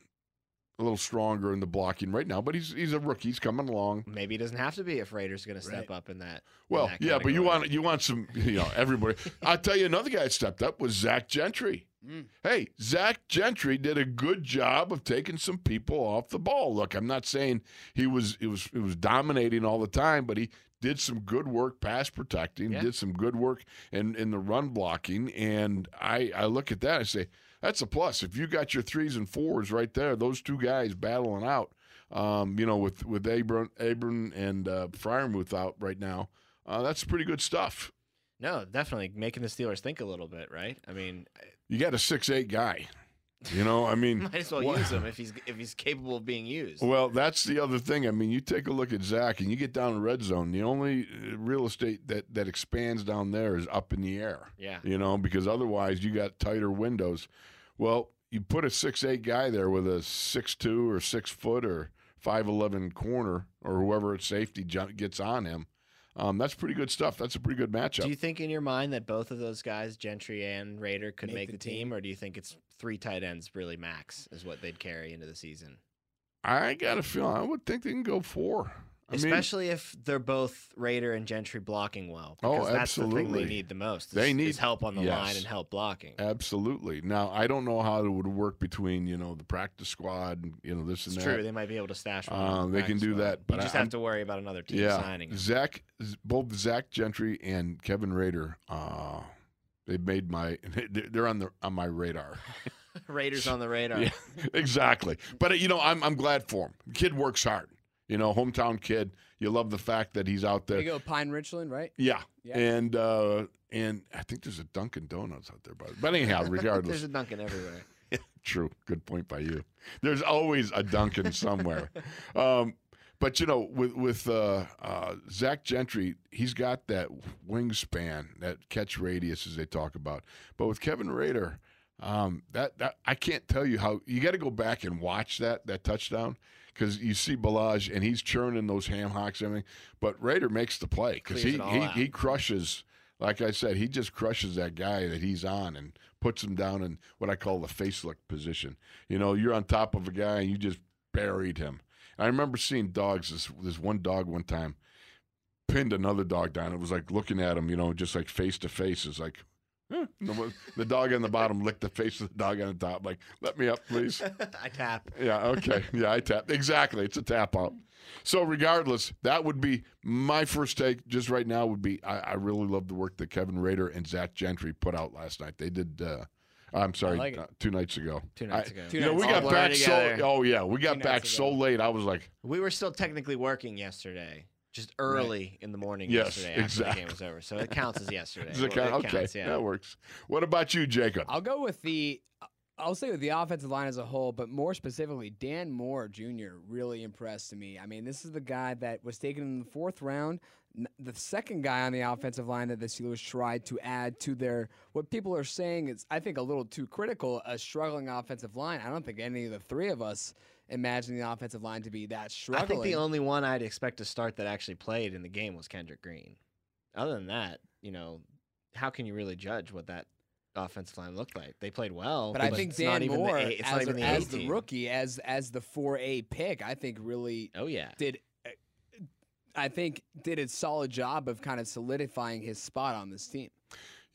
a little stronger in the blocking right now. But he's he's a rookie. He's coming along. maybe he doesn't have to be if Rader's going to step Right. up in that. in Well, that yeah, but you want you want some, you know, everybody. I'll tell you another guy that stepped up was Zach Gentry. Mm. Hey, Zach Gentry did a good job of taking some people off the ball. Look, I'm not saying he was it was it was dominating all the time, but he did some good work pass protecting, Yeah. did some good work in in the run blocking, and I I look at that and say that's a plus. If you got your threes and fours right there, those two guys battling out, um, you know, with with Ebron Ebron and uh, Freiermuth out right now, uh, that's pretty good stuff. No, definitely making the Steelers think a little bit, right? I mean, You got a six eight guy. You know, I mean, might as well Well- use him if he's if he's capable of being used. Well, that's the other thing. I mean, you take a look at Zach and you get down to red zone. The only uh, real estate that that expands down there is up in the air. yeah, You know, because otherwise you got tighter windows. Well, you put a six eight guy there with a six two or six foot or five eleven corner or whoever at safety gets on him. Um, that's pretty good stuff. That's a pretty good matchup. Do you think in your mind that both of those guys, Gentry and Rader, could Make make, the the team, team? or do you think it's three tight ends really max is what they'd carry into the season? I got a feeling I would think they can go four. I mean, Especially if they're both Rader and Gentry blocking well. Oh, Because that's the thing absolutely. they need the most. They need- is help on the line and help blocking. absolutely. Now I don't know how it would work between you know the practice squad and you know this and It's that. true. They might be able to stash one. Uh, they can do squad. that, but you just I- have to worry about another team yeah, signing. Zach, both Zach Gentry and Kevin Rader. Uh, they made my. They're on the on my radar. Rader's on the radar. Yeah, exactly. But you know, I'm I'm glad for him. Kid works hard. You know, hometown kid. You love the fact that he's out There there. you go, Pine Richland, right? Yeah. Yeah. And uh and I think there's a Dunkin' Donuts out there, but but anyhow, regardless, There's a Dunkin' everywhere. true. Good point by you. There's always a Dunkin' somewhere. um, but you know, with with uh, uh, Zach Gentry, he's got that wingspan, that catch radius, as they talk about. But with Kevin Rader, um, that that I can't tell you how. You got to go back and watch that that touchdown because you see Ballage and he's churning those ham hocks and everything. But Rader makes the play because he he, he crushes. Like I said, he just crushes that guy that he's on and puts him down in what I call the face look position. You know, you're on top of a guy and you just buried him. I remember seeing dogs. This this one dog one time pinned another dog down. It was like looking at him, you know, just like face to face. It's like. The, the dog on the bottom licked the face of the dog on the top. Like, let me up, please. I tap. Yeah, okay. Yeah, I tap. Exactly. It's a tap out. So regardless, that would be my first take just right now would be I, I really love the work that Kevin Rader and Zach Gentry put out last night. They did uh I'm sorry, like uh, two nights ago. Two nights I- ago. Two you know, we got back blurred so oh yeah, we got back nights so late. I was like, We were still technically working yesterday, just early in the morning Yes, yesterday after the game was over. So it counts as yesterday. Does it Well, count? okay, counts, yeah. that works. What about you, Jacob? I'll go with the. I'll say with the offensive line as a whole, but more specifically, Dan Moore Jr. really impressed me. I mean, this is the guy that was taken in the fourth round, the second guy on the offensive line that the Steelers tried to add to their what people are saying is, I think, a little too critical, a struggling offensive line. I don't think any of the three of us imagine the offensive line to be that short. I think the only one I'd expect to start that actually played in the game was Kendrick Green. Other than that, you know, how can you really judge what that offensive line looked like? They played well, But I think it's not Dan even Moore, the as, not a- even the, as the rookie, as as the four A pick, I think really Oh yeah, did I think did a solid job of kind of solidifying his spot on this team.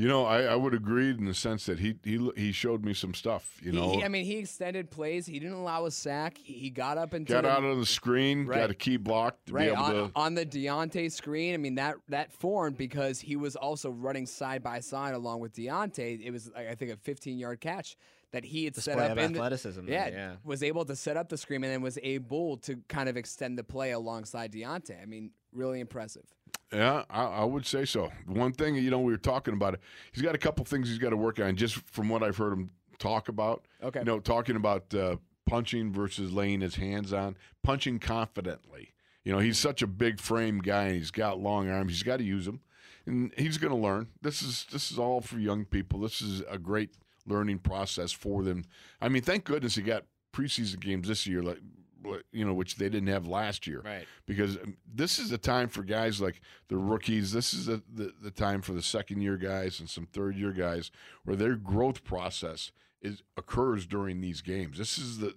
You know, I, I would agree in the sense that he he he showed me some stuff. You know, he- I mean, he extended plays. He didn't allow a sack. He, he got up and got the, out of the screen, Right. got a key block to right be able on, to. on the Diontae screen. I mean that that formed because he was also running side by side along with Diontae. It was I think a 15 yard catch that he had display set of up in the, athleticism. there, Yeah, yeah. was able to set up the screen and then was able to kind of extend the play alongside Diontae. I mean, really impressive. Yeah, I, I would say so. One thing, you know, we were talking about it. He's got a couple things he's got to work on, just from what I've heard him talk about. Okay. You know, talking about uh, punching versus laying his hands on, punching confidently. You know, he's such a big frame guy, and he's got long arms. He's got to use them, and he's going to learn. This is this is all for young people. This is a great learning process for them. I mean, thank goodness he got preseason games this year, like you know, which they didn't have last year Right. because um, this is the time for guys like the rookies. This is the, the, the time for the second year guys and some third year guys where their growth process is occurs during these games. This is the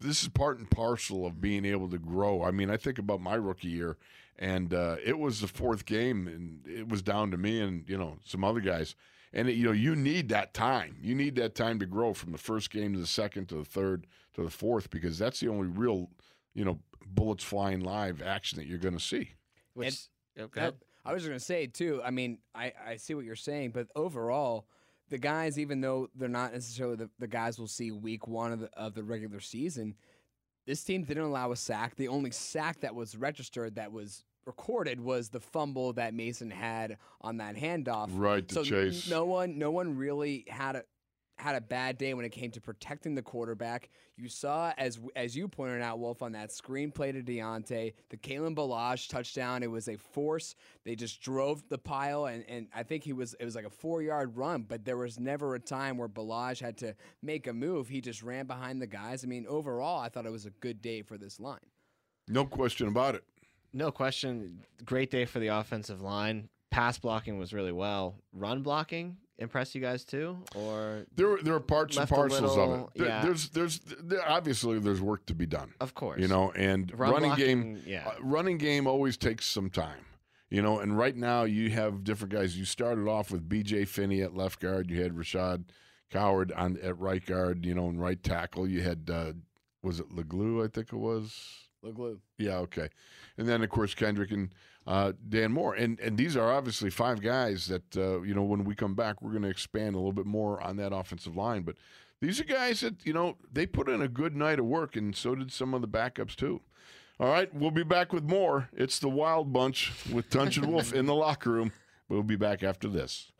this is part and parcel of being able to grow. I mean, I think about my rookie year, and uh, it was the fourth game, and it was down to me and you know some other guys. And you know, you need that time. You need that time to grow from the first game to the second to the third to the fourth because that's the only real, you know, bullets flying live action that you're going to see. Which go Uh, ahead. I was gonna say too. I mean, I, I see what you're saying, but overall, the guys, even though they're not necessarily the, the guys we'll see week one of the of the regular season, this team didn't allow a sack. The only sack that was registered that was recorded was the fumble that Mason had on that handoff. Right to so chase. no one, no one really had a had a bad day when it came to protecting the quarterback. You saw, as as you pointed out, Wolf, on that screenplay to Diontae, the Kalen Ballage touchdown. It was a force. They just drove the pile, and, and I think he was it was like a four yard run, but there was never a time where Ballage had to make a move. He just ran behind the guys. I mean, overall, I thought it was a good day for this line. No question about it. No question. Great day for the offensive line. Pass blocking was really well. Run blocking impressed you guys too, or There, were- there are parts and parcels of it. There- yeah. There's, there's, there, obviously, there's work to be done. of course, You know, and run running blocking, game, Yeah, uh, running game always takes some time. You know, and right now you have different guys. You started off with B.J. Finney at left guard. You had Rashaad Coward on at right guard. You know, and right tackle. You had uh, was it Leglue? I think it was. Glue. Yeah, okay. And then of course Kendrick and uh, Dan Moore, and and these are obviously five guys that uh, you know when we come back we're going to expand a little bit more on that offensive line. But these are guys that you know they put in a good night of work, and so did some of the backups too. All right, we'll be back with more. It's the Wild Bunch with Tunch and Wolf in the locker room. We'll be back after this.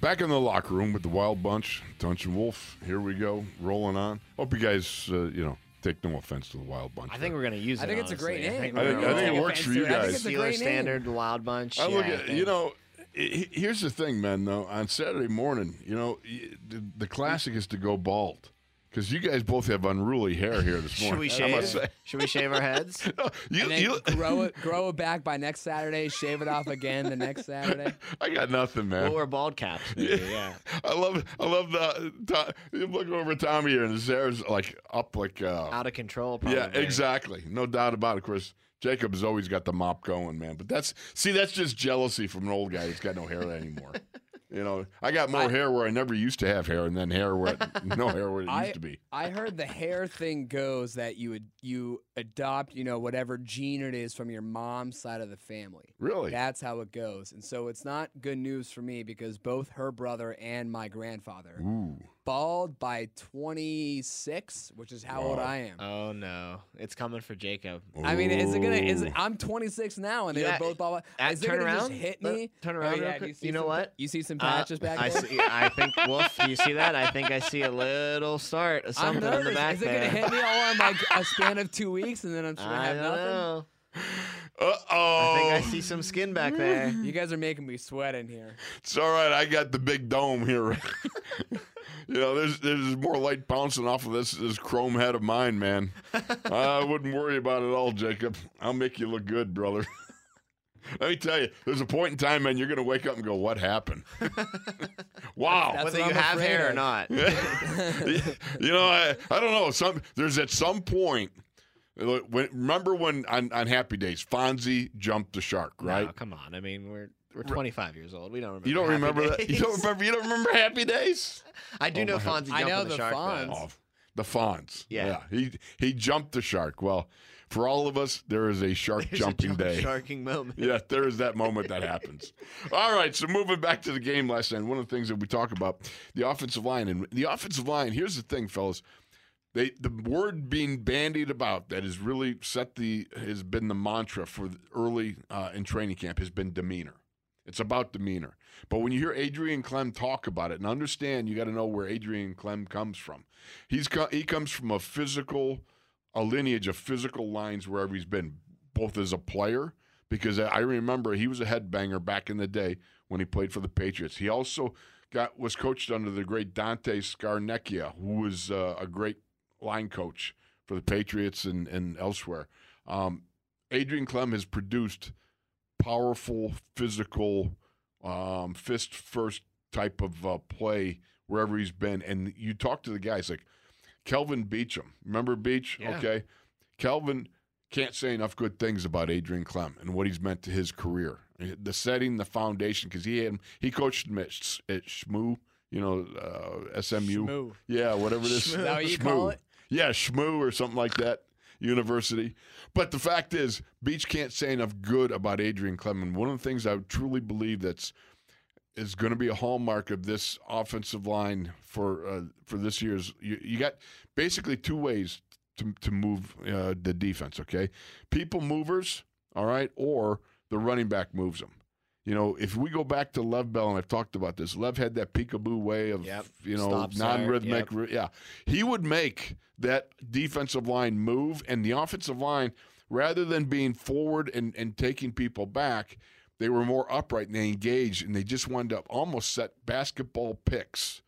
Back in the locker room with the Wild Bunch, Tunch and Wolf. Here we go, rolling on. Hope you guys, uh, you know, take no offense to the Wild Bunch. I think we're gonna use it. I think it's a great name. I think, I think- I think it works for I you think guys. it's a Steelers great name. standard, the Wild Bunch. I look yeah, at think- you know. he- he- Here's the thing, man. Though on Saturday morning, you know, y- the, the classic is to go bald because you guys both have unruly hair here this morning. Should morning. we I shave? must say. Should we shave our heads? you, And then you, grow it, grow it back by next Saturday. Shave it off again the next Saturday. I got nothing, man. We'll wear bald caps. Maybe, yeah. I love, I love the. To, you look over Tommy here, and his hair's like up, like uh, Out of control. Probably. Yeah, exactly. No doubt about it. Of course, Jacob has always got the mop going, man. But that's see, that's just jealousy from an old guy who's got no hair anymore. You know, I got more I- hair where I never used to have hair, and then hair where no hair where it I- used to be. I heard the hair thing goes that you would you adopt, you know, whatever gene it is from your mom's side of the family. Really? That's how it goes. And so it's not good news for me because both her brother and my grandfather Ooh. Bald by 26, which is how old I am. Oh no, it's coming for Jacob. I mean, is it gonna? Is it, I'm 26 now, and Yeah, they're both bald. uh, Is turn gonna around. just hit Uh, me? turn Oh, around real yeah, do quick. You, You know some, what? You see some Uh, patches back I there. see. I think Wolf. Do you see that? I think I see a little start of I'm something in nervous. the back Is it there. gonna hit me all in like a span of two weeks, and then I'm just gonna I have don't nothing? know. Uh oh. I think I see some skin back there. You guys are making me sweat in here. It's all right. I got the big dome here. you know, there's there's more light bouncing off of this this chrome head of mine, man. I wouldn't worry about it all, Jacob. I'll make you look good, brother. Let me tell you, there's a point in time, man, you're gonna wake up and go, "What happened?" wow. That's Whether you I'm have afraid hair or not. you know, I, I don't know. Some there's at some point. Look, When, remember when on, on Happy Days, Fonzie jumped the shark, right? No, come on. I mean, we're we're 25 years old. We don't remember. you don't Happy remember that? You don't remember? You don't remember Happy Days? I do Oh know my Fonzie I jumping know the, the shark. Fonz. Oh, the Fonz. Yeah. He he jumped the shark. Well, for all of us, there is a shark There's a jumping jump day. Sharking moment. Yeah, there is that moment that happens. All right, so moving back to the game last night, one of the things that we talk about, the offensive line. And the offensive line, here's the thing, fellas. They the word being bandied about that has really set the has been the mantra for early uh, in training camp has been demeanor. It's about demeanor. But when you hear Adrian Klemm talk about it and understand, you got to know where Adrian Klemm comes from. He's co- he comes from a physical, a lineage of physical lines wherever he's been, both as a player because I remember he was a headbanger back in the day when he played for the Patriots. He also got was coached under the great Dante Scarnecchia, who was uh, a great line coach for the Patriots and, and elsewhere. Um, Adrian Klemm has produced powerful, physical, um, fist first type of uh, play wherever he's been. And you talk to the guys like Kelvin Beachum. Remember Beach? Yeah. Okay. Kelvin can't say enough good things about Adrian Klemm and what he's meant to his career. The setting, the foundation, because he had he coached him at, at SMU, you know, uh, SMU. Schmoo. Yeah, whatever it is. Is that what you call Schmoo. it? Yeah, SMU or something like that. University. But the fact is, Beach can't say enough good about Adrian Clement. One of the things I truly believe that's is going to be a hallmark of this offensive line for uh, for this year's. You, you got basically two ways to to move uh, the defense. Okay, people movers. All right, or the running back moves them. You know, if we go back to Lev Bell, and I've talked about this, Lev had that peekaboo way of, Yep. you know, non-rhythmic. ri- Yeah, he would make that defensive line move, and the offensive line, rather than being forward and, and taking people back, they were more upright and they engaged, and they just wound up almost set basketball picks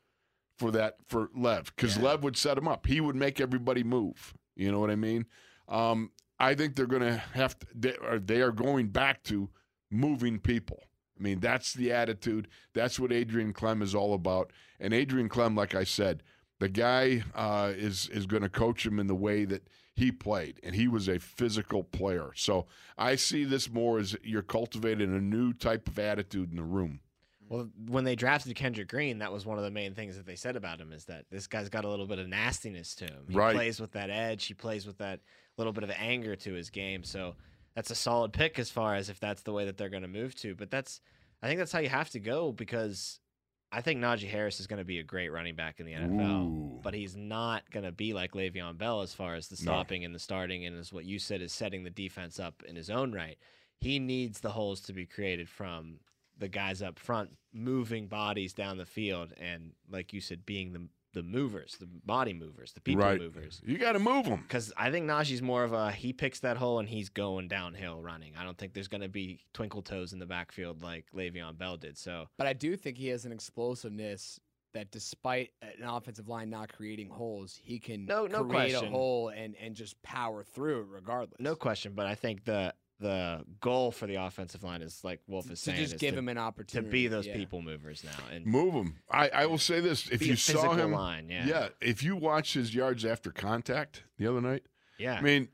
for that for Lev because Yeah. Lev would set him up. He would make everybody move. You know what I mean? Um, I think they're going to have to. They are, they are going back to moving people. I mean, that's the attitude. That's what Adrian Klemm is all about. And Adrian Klemm, like I said, the guy uh, is is going to coach him in the way that he played, and he was a physical player. So I see this more as you're cultivating a new type of attitude in the room. Well, when they drafted Kendrick Green, that was one of the main things that they said about him is that this guy's got a little bit of nastiness to him. He Right. plays with that edge. He plays with that little bit of anger to his game. So that's a solid pick as far as if that's the way that they're going to move to. But that's, I think that's how you have to go because I think Najee Harris is going to be a great running back in the NFL. Ooh. But he's not going to be like Le'Veon Bell as far as the No. stopping and the starting, and as what you said is setting the defense up in his own right. He needs the holes to be created from the guys up front moving bodies down the field, and like you said, being the the movers, the body movers, the people Right. movers. You got to move them. Because I think Najee's more of a he picks that hole and he's going downhill running. I don't think there's going to be twinkle toes in the backfield like Le'Veon Bell did. So But I do think he has an explosiveness that, despite an offensive line not creating holes, he can No- no create question. a hole and, and just power through it regardless. no question, but I think the the goal for the offensive line is like Wolf is to saying just is give to, him an opportunity to be those yeah. people movers now and Move them. I, I will say this: if be you a saw him, line. Yeah, yeah, if you watch his yards after contact the other night, yeah. I mean,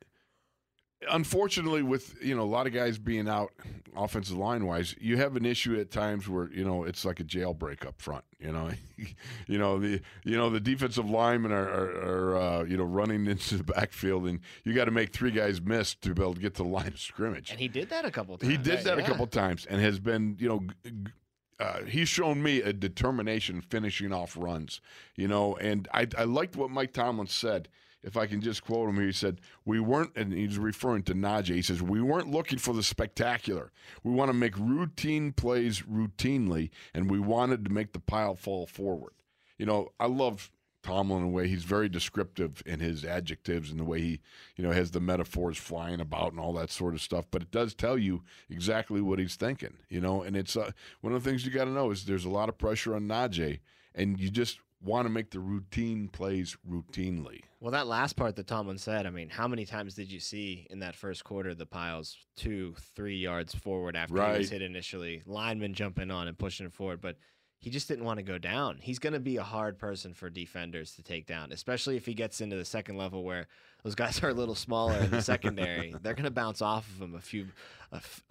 unfortunately, with you know a lot of guys being out offensive line wise, you have an issue at times where you know it's like a jailbreak up front. You know, you know the you know the defensive linemen are, are, are uh, you know running into the backfield, and you got to make three guys miss to be able to get to the line of scrimmage. and he did that a couple times. He did right? that a Yeah. couple times and has been, you know, g- g- uh, he's shown me a determination finishing off runs, you know, and I, I liked what Mike Tomlin said. If I can just quote him, he said, We weren't, and he's referring to Najee. He says, We weren't looking for the spectacular. We want to make routine plays routinely, and we wanted to make the pile fall forward. You know, I love Tomlin in a way. He's very descriptive in his adjectives and the way he, you know, has the metaphors flying about and all that sort of stuff. But it does tell you exactly what he's thinking, you know. And it's uh, one of the things you got to know is there's a lot of pressure on Najee, and you just want to make the routine plays routinely. Well, that last part that Tomlin said, I mean, how many times did you see in that first quarter the piles two, three yards forward after he was hit initially, linemen jumping on and pushing forward, but he just didn't want to go down. He's going to be a hard person for defenders to take down, especially if he gets into the second level where those guys are a little smaller in the secondary. They're going to bounce off of him a few,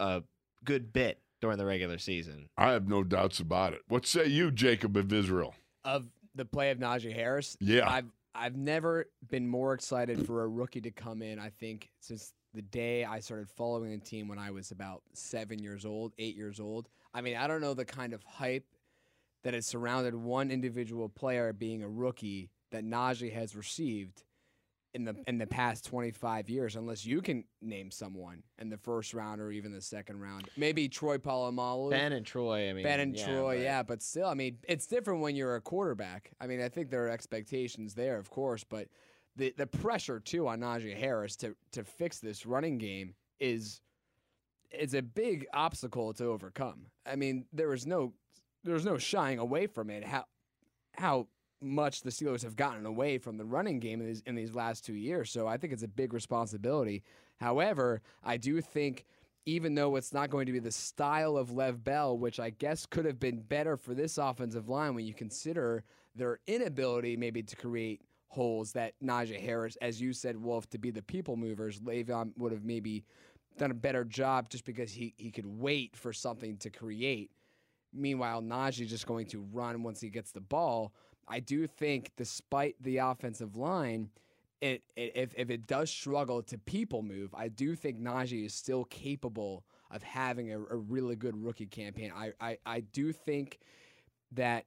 a good bit during the regular season. I have no doubts about it. What say you, Jacob of Israel? of the play of Najee Harris. Yeah. I've I've never been more excited for a rookie to come in. I think since the day I started following the team when I was about seven years old, eight years old. I mean, I don't know the kind of hype that has surrounded one individual player being a rookie that Najee has received in the in the past 25 years unless you can name someone in the first round or even the second round maybe Troy Polamalu Ben and Troy, I mean, Ben and yeah, Troy, but- yeah, but still, I mean, it's different when you're a quarterback. I mean, I think there are expectations there, of course, but the the pressure too on Najee Harris to to fix this running game is is a big obstacle to overcome. I mean, there is no there's no shying away from it. How how much the Steelers have gotten away from the running game in these, in these last two years. So I think it's a big responsibility. However, I do think even though it's not going to be the style of Lev Bell, which I guess could have been better for this offensive line when you consider their inability maybe to create holes that Najee Harris, as you said, Wolf, to be the people movers, Le'Veon would have maybe done a better job just because he, he could wait for something to create. Meanwhile, Najee just going to run once he gets the ball. I do think, despite the offensive line, it, it if, if it does struggle to people move, I do think Najee is still capable of having a, a really good rookie campaign. I, I, I do think that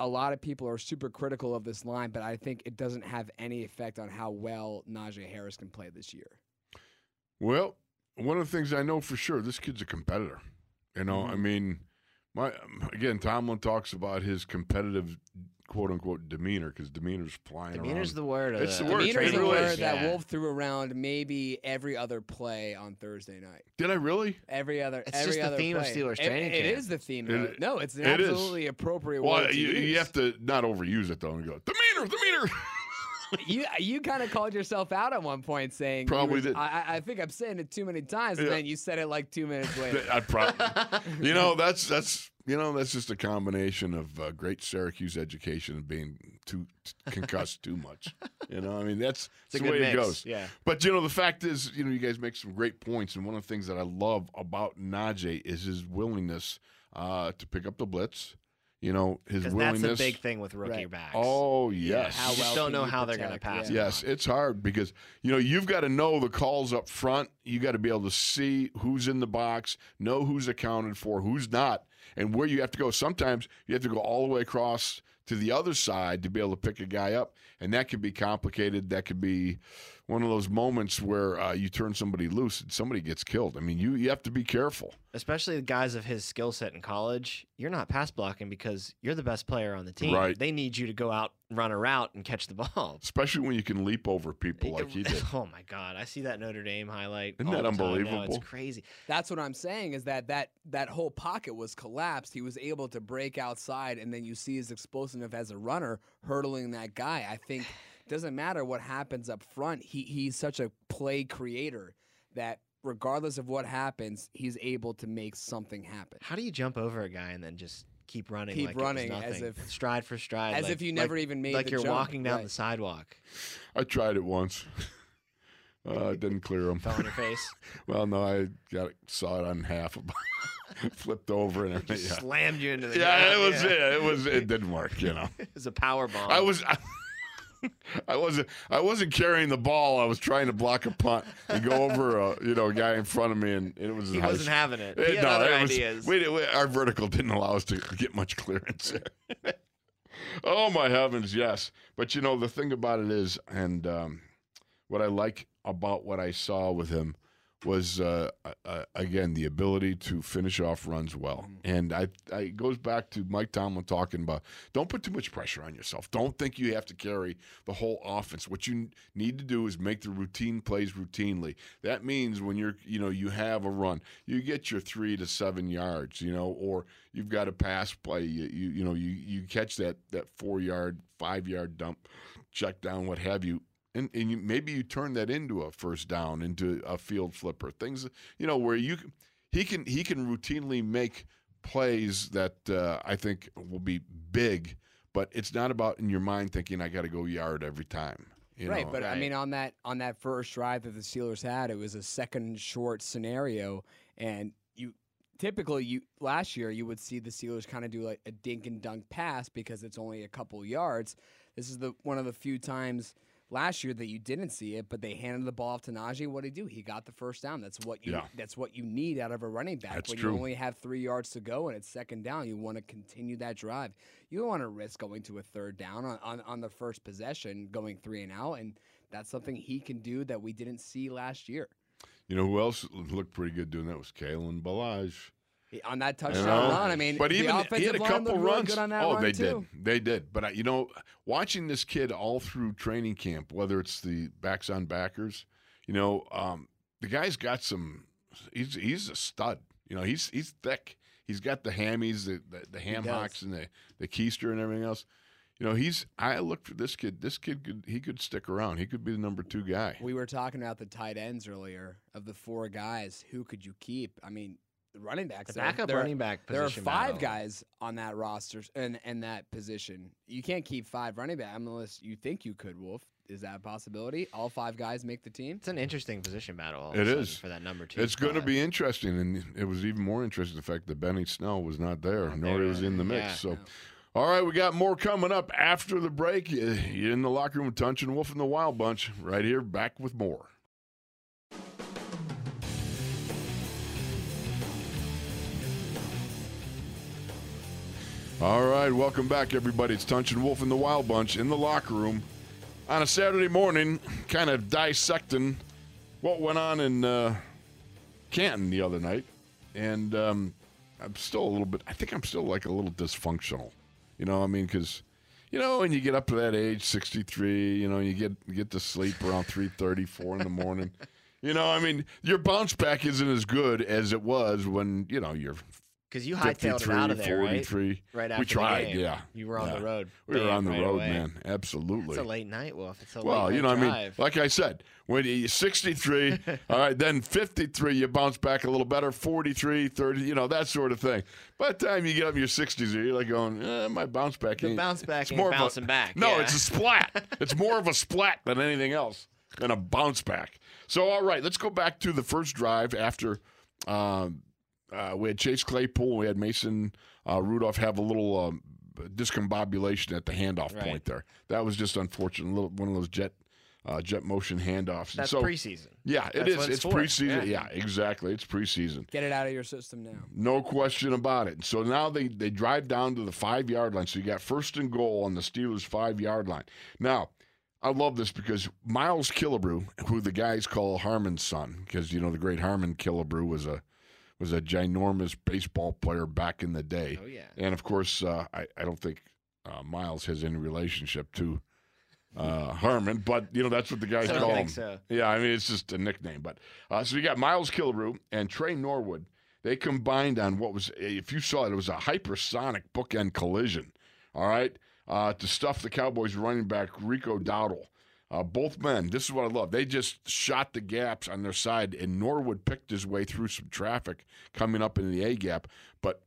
a lot of people are super critical of this line, but I think it doesn't have any effect on how well Najee Harris can play this year. Well, one of the things I know for sure, this kid's a competitor. You know, I Mhm. mean, my um, again, Tomlin talks about his competitive quote unquote demeanor because demeanor's flying Demeanor's around. the word. Of It's the the, word. Demeanor's It a really word is. that Yeah. Wolf threw around maybe every other play on Thursday night. Did I really? Every other, It's every just the other theme of. Steelers It- training It camp. is the theme. It- though. no, it's an it is. absolutely appropriate Well, word to you, use. you have to not overuse it though and go demeanor, demeanor. you you kind of called yourself out at one point saying Probably did. I, I- think I'm saying it too many times, and then you said it like two minutes later. I probably, you know, that's that's you know that's just a combination of uh, great Syracuse education and being too t- concussed too much. You know, I mean that's, a the way mix. it goes. Yeah. But you know, the fact is, you know, you guys make some great points, and one of the things that I love about Najee is his willingness uh, to pick up the blitz. You know, his Because willingness. that's the big thing with rookie Right. backs. Oh Yeah, yes. how you just well don't know you how they're going to pass. Yeah. Yes, it's hard because you know you've got to know the calls up front. You got to be able to see who's in the box, know who's accounted for, who's not, and where you have to go. Sometimes you have to go all the way across to the other side to be able to pick a guy up, and that can be complicated. That could be one of those moments where uh, you turn somebody loose and somebody gets killed. I mean, you you have to be careful. Especially the guys of his skill set in college, you're not pass blocking because you're the best player on the team. Right. They need you to go out, run a route, and catch the ball. Especially when you can leap over people like he did. Oh my God! I see that Notre Dame highlight. Isn't all that the time now. unbelievable? It's crazy. That's what I'm saying is that that that whole pocket was collapsed. He was able to break outside, and then you see his explosiveness as a runner hurdling that guy. I think doesn't matter what happens up front. He he's such a play creator that regardless of what happens, he's able to make something happen. How do you jump over a guy and then just keep running? Keep like it running as if- stride for stride, As like- if you like- never even made like the you're jump. walking down Right. the sidewalk. I tried it once. Uh, didn't clear him. Fell on your face. Well, no, I got it, saw it on half, flipped over and everything. Just Yeah, slammed you into the yeah, ground. it was yeah. it. It was it didn't work. You know, It was a power bomb. I was. I, wasn't. I wasn't carrying the ball. I was trying to block a punt and go over a you know a guy in front of me, and it was. He wasn't sh- having it. Eh, He had no, other it was- ideas. we- we- our vertical didn't allow us to get much clearance. oh my heavens, yes. But you know the thing about it is, and um, what I like about what I saw with him was uh, uh, again the ability to finish off runs well, and I, I it goes back to Mike Tomlin talking about don't put too much pressure on yourself. Don't think you have to carry the whole offense. What you need to do is make the routine plays routinely. That means when you're you know you have a run, you get your three to seven yards, you know, or you've got a pass play, you you, you know you you catch that that four yard, five yard dump, check down, what have you and, and you, maybe you turn that into a first down, into a field flipper, things you know where you can- he can he can routinely make plays that uh, I think will be big, but it's not about in your mind thinking I got to go yard every time. You right, know? but I mean, on that on that first drive that the Steelers had, it was a second short scenario, and you typically you last year you would see the Steelers kind of do like a dink and dunk pass because it's only a couple yards. This is the one of the few times last year that you didn't see it, but they handed the ball off to Najee. What did he do? He got the first down. That's what you Yeah. that's what you need out of a running back. That's when true. you only have three yards to go and it's second down, you want to continue that drive. You don't want to risk going to a third down on, on, on the first possession, going three and out, and that's something he can do that we didn't see last year. you know who else looked pretty good doing that was Kalen Ballage. On that You touchdown know? run, I mean, but the even he had a couple really runs. that oh, run they too. did, they did. But I, you know, watching this kid all through training camp, whether it's the backs on backers, you know, um, the guy's got some. He's he's a stud. You know, he's he's thick. He's got the hammies, the the, the ham hocks, and the the keister and everything else. You know, he's. I look for this kid. This kid could he could stick around. He could be the number two guy. We were talking about the tight ends earlier. Of the four guys, who could you keep? I mean, running backs. The there- backup there running back There are five battle. guys on that roster and and that position. You can't keep five running backs unless you think you could. Wolf, is that a possibility? All five guys make the team. It's an interesting position battle. all of It a sudden is. for that number two. It's going to be interesting, and it was even more interesting the fact that Benny Snell was not there, Not nor there, was in the mix. yeah. so, Yeah. all right, we got more coming up after the break. You- You're in the locker room with Tunch and Wolf and the Wild Bunch right here. Back with more. All right, welcome back, everybody. It's Tunch and Wolf and the Wild Bunch in the locker room on a Saturday morning, kind of dissecting what went on in uh, Canton the other night, and um, I'm still a little bit. I think I'm still like a little dysfunctional. You know, I mean, because you know, when you get up to that age, 63, you know, you get you get to sleep around 3:30, 4 in the morning. You know, I mean, your bounce back isn't as good as it was when, you know, you're Because you hightailed it out of 53, there, right? 43. Right after We tried, the game. yeah. You were on Yeah. the road. We were on the right road, away. man. Absolutely. It's a late night, Wolf. It's a late. Well, you know, night I mean, like I said, when you're 63, all right, then 53, you bounce back a little better, 43, 30, you know, that sort of thing. By the time you get up in your 60s, you're like going, eh, my bounce back the bounce back it's more of a- back. No, yeah. it's a splat. it's more of a splat than anything else, than a bounce back. So, all right, let's go back to the first drive after um, uh, we had Chase Claypool, we had Mason uh, Rudolph have a little um, discombobulation at the handoff Right. point there. That was just unfortunate. A little, one of those jet uh, jet motion handoffs. And That's so, preseason. yeah, it That's is. It's it's for. preseason. Yeah. Yeah. exactly. It's preseason. Get it out of your system now. No question about it. So now they, they drive down to the five yard line. So you got first and goal on the Steelers' five yard line. Now, I love this because Miles Killebrew, who the guys call Harmon's son, because you know the great Harmon Killebrew was a was a ginormous baseball player back in the day. Oh yeah. And of course, uh, I, I don't think uh, Miles has any relationship to uh, Harmon, but you know that's what the guys call think him. so. Yeah, I mean it's just a nickname. But uh, so you got Miles Killebrew and Tre Norwood. They combined on what was, if you saw it, it was a hypersonic bookend collision. All right, uh, to stuff the Cowboys running back Rico Dowdle. Uh, both men, this is what I love. They just shot the gaps on their side, and Norwood picked his way through some traffic coming up in the A gap. But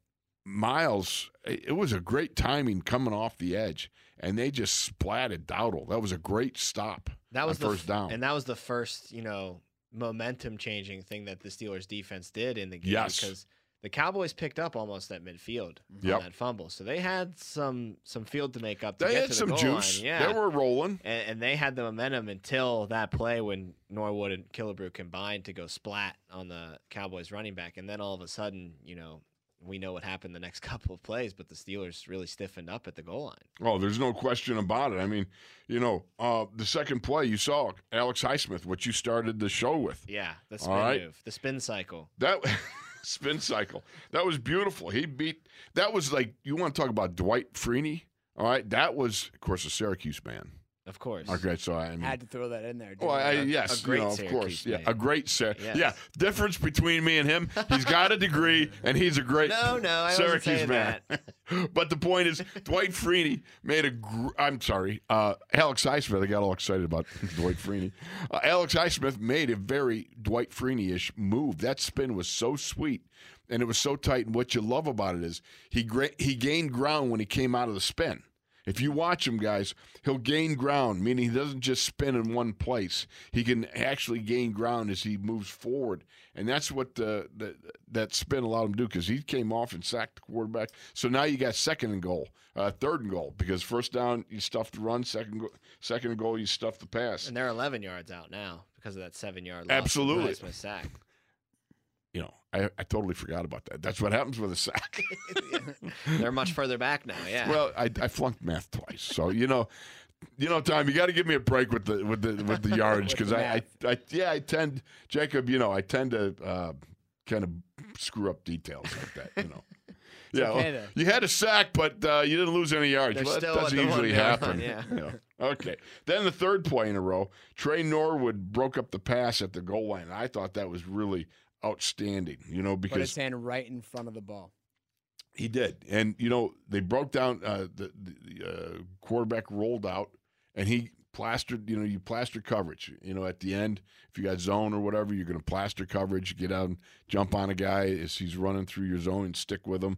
Miles, it was a great timing coming off the edge, and they just splatted Dowdle. That was a great stop. That was on the first down. and that was the first, you know, momentum changing thing that the Steelers defense did in the game Yes. because the Cowboys picked up almost at midfield Yep. on that fumble, so they had some some field to make up. To They get had to the some goal juice. Line. Yeah, They were rolling. and, and they had the momentum until that play when Norwood and Killebrew combined to go splat on the Cowboys running back, and then all of a sudden, you know, we know what happened the next couple of plays, but the Steelers really stiffened up at the goal line. Oh, there's no question about it. I mean, you know, uh, the second play you saw Alex Highsmith, what you started the show with. Yeah, the spin All right. move, the spin cycle. That spin cycle. That was beautiful. He beat. That was like you want to talk about Dwight Freeney. All right, that was of course a Syracuse man. Of course. Okay, so I mean, Had to throw that in there. well, I, you? yes, a great you know, of course, yeah, man. a great Sy- Yes. Yeah, difference between me and him. He's got a degree, and he's a great No, no, I wasn't Syracuse saying man. but the point is, Dwight Freeney made a. Gr- I'm sorry, uh, Alex Highsmith. I got all excited about Dwight Freeney. Uh, Alex Highsmith made a very Dwight Freeney-ish move. That spin was so sweet, and it was so tight. And what you love about it is he gra- he gained ground when he came out of the spin. If you watch him, guys, he'll gain ground, meaning he doesn't just spin in one place. He can actually gain ground as he moves forward, and that's what the, the that spin allowed him to do because he came off and sacked the quarterback. So now you got second and goal, uh, third and goal because first down you stuff the run, second go- second and goal you stuff the pass. And they're 11 yards out now because of that seven yard loss. Absolutely. Sack. You know, I, I totally forgot about that. That's what happens with a sack. They're much further back now. Yeah. Well, I, I flunked math twice, so you know, you know, Tom, you got to give me a break with the with the with the yardage because I, I, I yeah, I tend Jacob, you know, I tend to uh, kind of screw up details like that, you know. yeah, okay, well, though. you had a sack, but uh, you didn't lose any yards. Well, that doesn't usually happen. yeah. you know. Okay. Then the third play in a row, Tre Norwood broke up the pass at the goal line. I thought that was really outstanding, you know, Put because his hand right in front of the ball. he did, and you know they broke down uh, the, the uh, quarterback rolled out, and he plastered. You know, you plaster coverage. You know, at the end, if you got zone or whatever, you're going to plaster coverage. Get out and jump on a guy as he's running through your zone and stick with him.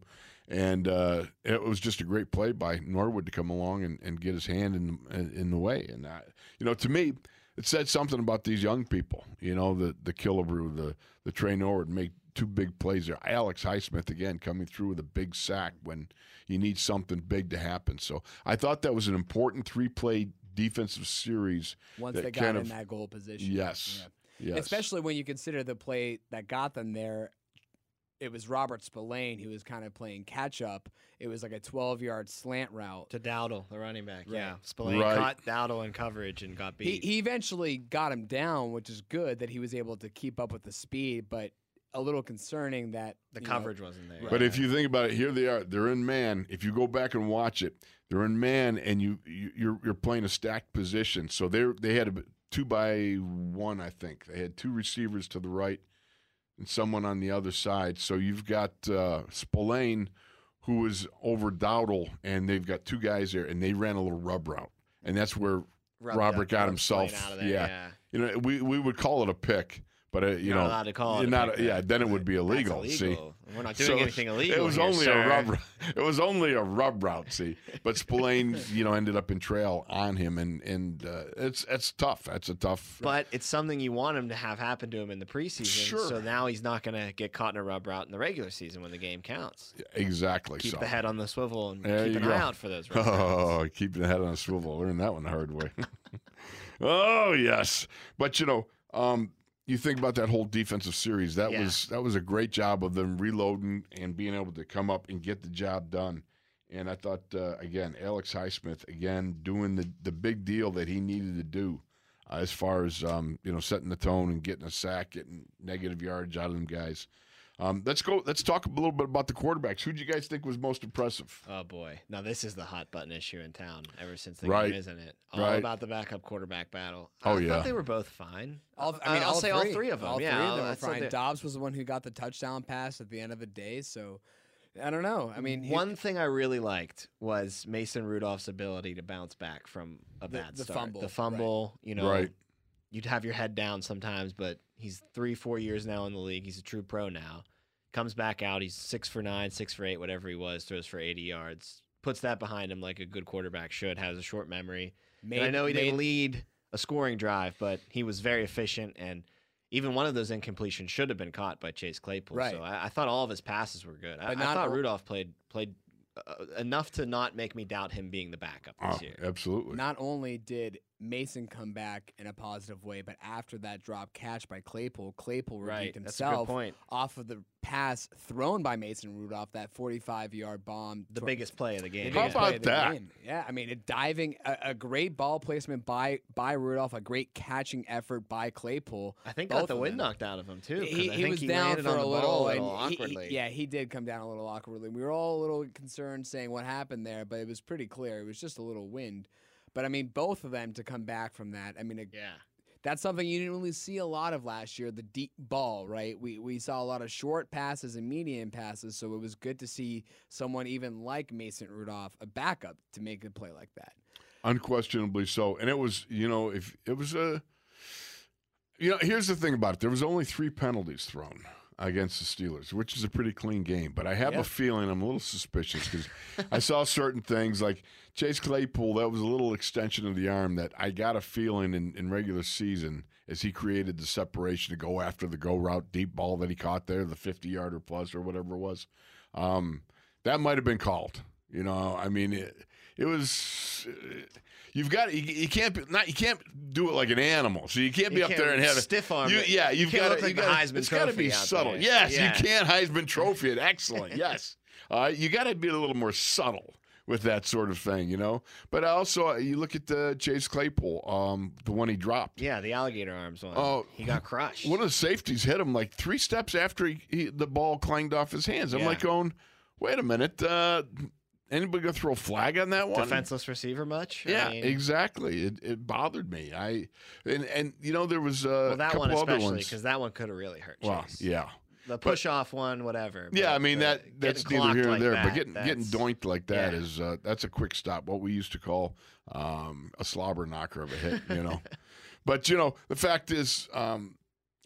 And uh, it was just a great play by Norwood to come along and, and get his hand in in, in the way. And I, you know, to me, it said something about these young people. You know, the the Killebrew, the the Tre Norwood make two big plays there. Alex Highsmith again coming through with a big sack when you need something big to happen. So I thought that was an important three play defensive series. Once That they got in of- that goal position. Yes. Yeah. Yes. Especially when you consider the play that got them there. It was Robert Spillane who was kind of playing catch up. It was like a 12 yard slant route. to Dowdle, the running back. Right. Yeah. Spillane Right. caught Dowdle in coverage and got He, beat. he eventually got him down, which is good that he was able to keep up with the speed. But a little concerning that The you know, coverage wasn't there. But if you think about it, here they are. They're in man. If you go back and watch it, they're in man, and you, you you're you're playing a stacked position. So they they had a two by one, I think. They had two receivers to the right and someone on the other side. So you've got uh, Spillane, who is over Dowdle, and they've got two guys there, and they ran a little rub route, and that's where Rubbed Robert up, got himself- Out of there, yeah. yeah. you know we we would call it a pick, but uh, you You're know not allowed to call it not. yeah, then. it would be That's illegal. See. We're not doing So anything illegal. It was here, only sir. a rub. It was only a rub route. See, but Spillane, you know, ended up in trail on him, and and uh, it's it's tough. That's a tough. But it's something you want him to have happen to him in the preseason. Sure. So now he's not going to get caught in a rub route in the regular season when the game counts. exactly. Keep so. the head on the swivel and There keep an go. eye out for those rub routes. Oh, keep the head on a swivel. Learn that one the hard way. oh yes, but you know, um, you think about that whole defensive series. That Yeah. was that was a great job of them reloading and being able to come up and get the job done. And I thought uh, again, Alex Highsmith again doing the the big deal that he needed to do. Uh, as far as um, you know, setting the tone and getting a sack, getting negative yards out of them guys. Um, let's go. Let's talk a little bit about the quarterbacks. Who do you guys think was most impressive? Oh boy! Now this is the hot button issue in town ever since the Right. game, isn't it? All Right. about the backup quarterback battle. Oh, I yeah. thought they were both fine. All, I mean, I'll say all three of them. All yeah, three of them were fine. Dobbs was the one who got the touchdown pass at the end of the day. So I don't know. I mean, he- One thing I really liked was Mason Rudolph's ability to bounce back from a The- bad the start. fumble, the right. fumble, you know, Right. you'd have your head down sometimes, but he's three, four years now in the league. He's a true pro now. Comes back out. He's six for nine, six for eight, whatever he was. Throws for 80 yards. Puts that behind him like a good quarterback should. Has a short memory. made, and I know he made, didn't lead a scoring drive, but he was very efficient. And even one of those incompletions should have been caught by Chase Claypool. Right. So I, I thought all of his passes were good. I, But I not thought all- Rudolph played played uh, enough to not make me doubt him being the backup this Oh, year. absolutely. Not only did Mason come back in a positive way, but after that drop catch by Claypool, Claypool Right. redeemed That's himself point. off of the pass thrown by Mason Rudolph, that 45-yard bomb. The tw- biggest play of the the game. How about play of the that? game. Yeah, I mean, it diving, a, a great ball placement by by Rudolph, a great catching effort by Claypool. I think both got the wind them. knocked out of him too. He, I he think was he down for a little, ball a and little he- he- awkwardly. yeah, he did come down a little awkwardly. We were all a little concerned, saying what happened there, but it was pretty clear. It was just a little wind. But I mean, both of them to come back from that. I mean, it, Yeah. that's something you didn't really see a lot of last year. The deep ball, right? We we saw a lot of short passes and medium passes, so it was good to see someone even like Mason Rudolph, a backup, to make a play like that. Unquestionably so. And it was, you know, if it was a, you know, here's the thing about it. There was only three penalties thrown against the Steelers, which is a pretty clean game. But I have Yeah. a feeling I'm a little suspicious because I saw certain things like Chase Claypool. That was a little extension of the arm that I got a feeling in, in regular season as he created the separation to go after the go route deep ball that he caught there, the 50 yarder plus or whatever it was. Um, that might have been called. You know, I mean, it, it was. uh, You've got you, you can't be, not you can't do it like an animal. So you can't be You up can't there and have a stiff arm You, yeah, You you've got to. like you gotta, Heisman it's got to be subtle. there. Yes, Yeah. you can't Heisman Trophy it. Excellent. Yes, uh, you got to be a little more subtle with that sort of thing, you know. But also, uh, you look at the Chase Claypool, um, the one he dropped. Yeah, the alligator arms one. Oh, he got crushed. One of the safeties hit him like three steps after he, he the ball clanged off his hands. I'm Yeah. like going, wait a minute, uh, anybody gonna throw a flag on that one? Defenseless receiver much? I Yeah, mean, exactly. It, it bothered me. I and and you know there was uh, Well, a that couple one other especially ones. because that one could have really hurt Chase. Well, yeah, The push off one, whatever. yeah. I mean that that's neither here nor like there. that, but getting getting doinked like that yeah. is uh, that's a quick stop. What we used to call um, a slobber knocker of a hit. You know, but you know the fact is, um,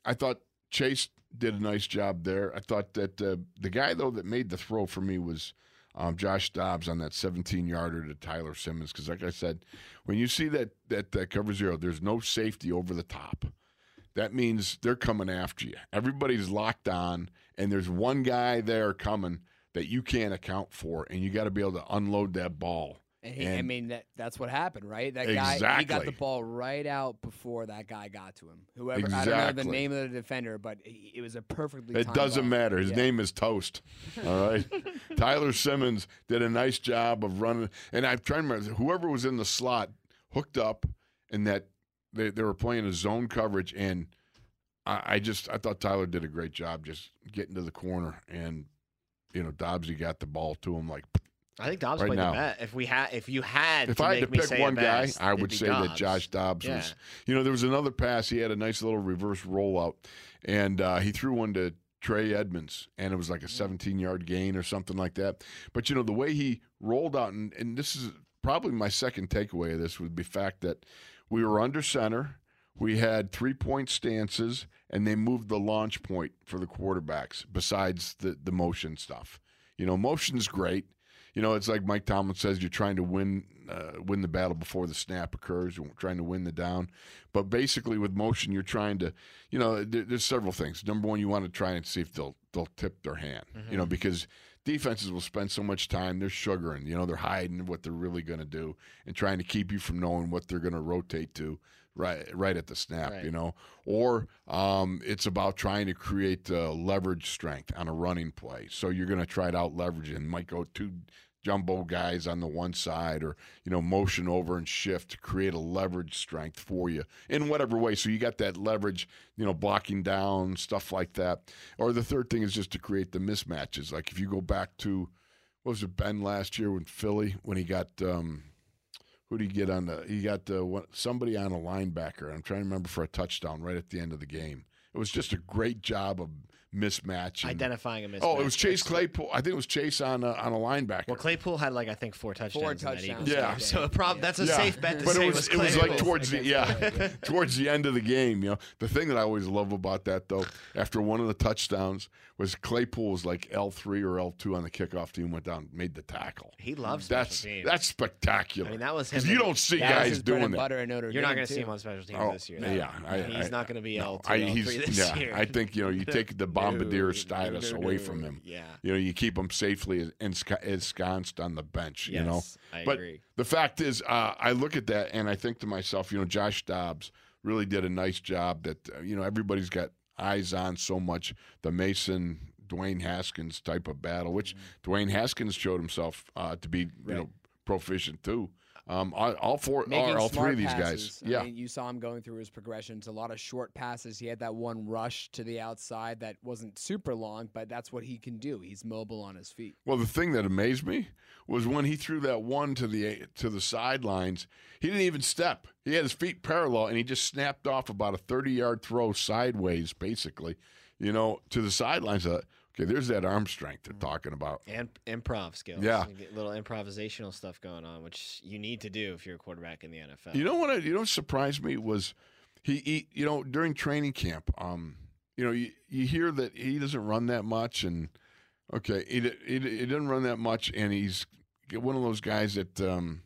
I thought Chase did a nice job there. I thought that uh, the guy though that made the throw for me was. Um, Josh Dobbs on that 17 yarder to Tyler Simmons because, like I said, when you see that that that cover zero, there's no safety over the top. That means they're coming after you. Everybody's locked on, and there's one guy there coming that you can't account for, and you got to be able to unload that ball. He, I mean that that's what happened, right? That guy he got the ball right out before that guy got to him. Whoever I don't know the name of the defender, but he, it was a perfectly. It doesn't ball. matter. His Yeah. name is Toast. All right. Tyler Simmons did a nice job of running, and I'm trying to remember whoever was in the slot hooked up, and that they, they were playing a zone coverage, and I, I just I thought Tyler did a great job just getting to the corner and you know Dobbsy got the ball to him like I think Dobbs Right played now. the bet. If we had, if you had, if to I had make to pick one guy, best, I would say that Josh Dobbs Yeah. was. You know, there was another pass. He had a nice little reverse rollout, and uh, he threw one to Trey Edmunds, and it was like a 17 yard gain or something like that. But you know, the way he rolled out, and, and this is probably my second takeaway of this would be the fact that we were under center. We had three point stances, and they moved the launch point for the quarterbacks. Besides the the motion stuff, you know, motion's great. You know, it's like Mike Tomlin says, you're trying to win uh, win the battle before the snap occurs. You're trying to win the down. But basically, with motion, you're trying to, you know, there, there's several things. Number one, you want to try and see if they'll they'll tip their hand. You know, because defenses will spend so much time they're sugaring. You know, they're hiding what they're really going to do and trying to keep you from knowing what they're going to rotate to right right at the snap. Right. You know, or um, it's about trying to create uh, leverage strength on a running play. So you're going to try to out leverage and might go two jumbo guys on the one side or you know motion over and shift to create a leverage strength for you in whatever way. So you got that leverage you know blocking down stuff like that. Or the third thing is just to create the mismatches. Like if you go back to what was it ben last year with philly when he got um who did he get on the he got uh, somebody on a linebacker. I'm trying to remember for a touchdown right at the end of the game. It was just a great job of mismatch and- Identifying a mismatch. Oh, it was Chase Claypool. I think it was Chase on a, on a linebacker. Well, Claypool had like I think four touchdowns. in that touchdowns Eagles Yeah. game. So a prob- that's a Yeah. safe bet to but say it was, it was was like towards the yeah towards the end of the game. You know, the thing that I always love about that though, after one of the touchdowns was Claypool was like L three or L two on the kickoff team, went down, made the tackle. He loves special That's teams. that's spectacular. I mean, that was him 'Cause you don't see guys doing that. butter at Notre You're not going to see him on special teams Oh, this year. yeah, I- he's I- not going to be L two, I, L he's, three this yeah, year. I think you know you take the bombardier No, status away from him. Yeah. You know, you keep him safely ensc- ensconced on the bench. You know, I but agree. the fact is, uh, I look at that and I think to myself, you know, Josh Dobbs really did a nice job. That uh, you know everybody's got eyes on so much the Mason Dwayne Haskins type of battle, which Dwayne Haskins showed himself uh, to be you know Mm-hmm. Proficient too. Um, all, four, Making all, all three of these passes. guys, I yeah. mean, you saw him going through his progressions. A lot of short passes. He had that one rush to the outside that wasn't super long, but that's what he can do. He's mobile on his feet. Well, the thing that amazed me was when he threw that one to the to the sidelines. He didn't even step. He had his feet parallel, and he just snapped off about a thirty yard throw sideways, basically. You know, to the sidelines. Thought, okay, there's that arm strength they're talking about. And improv skills. Yeah. Little improvisational stuff going on, which you need to do if you're a quarterback in the NFL. You know what? I, you know, what surprised me was he, he. You know, during training camp, um, you know, you, you hear that he doesn't run that much, and okay, he, he, he doesn't run that much, and he's one of those guys that, um,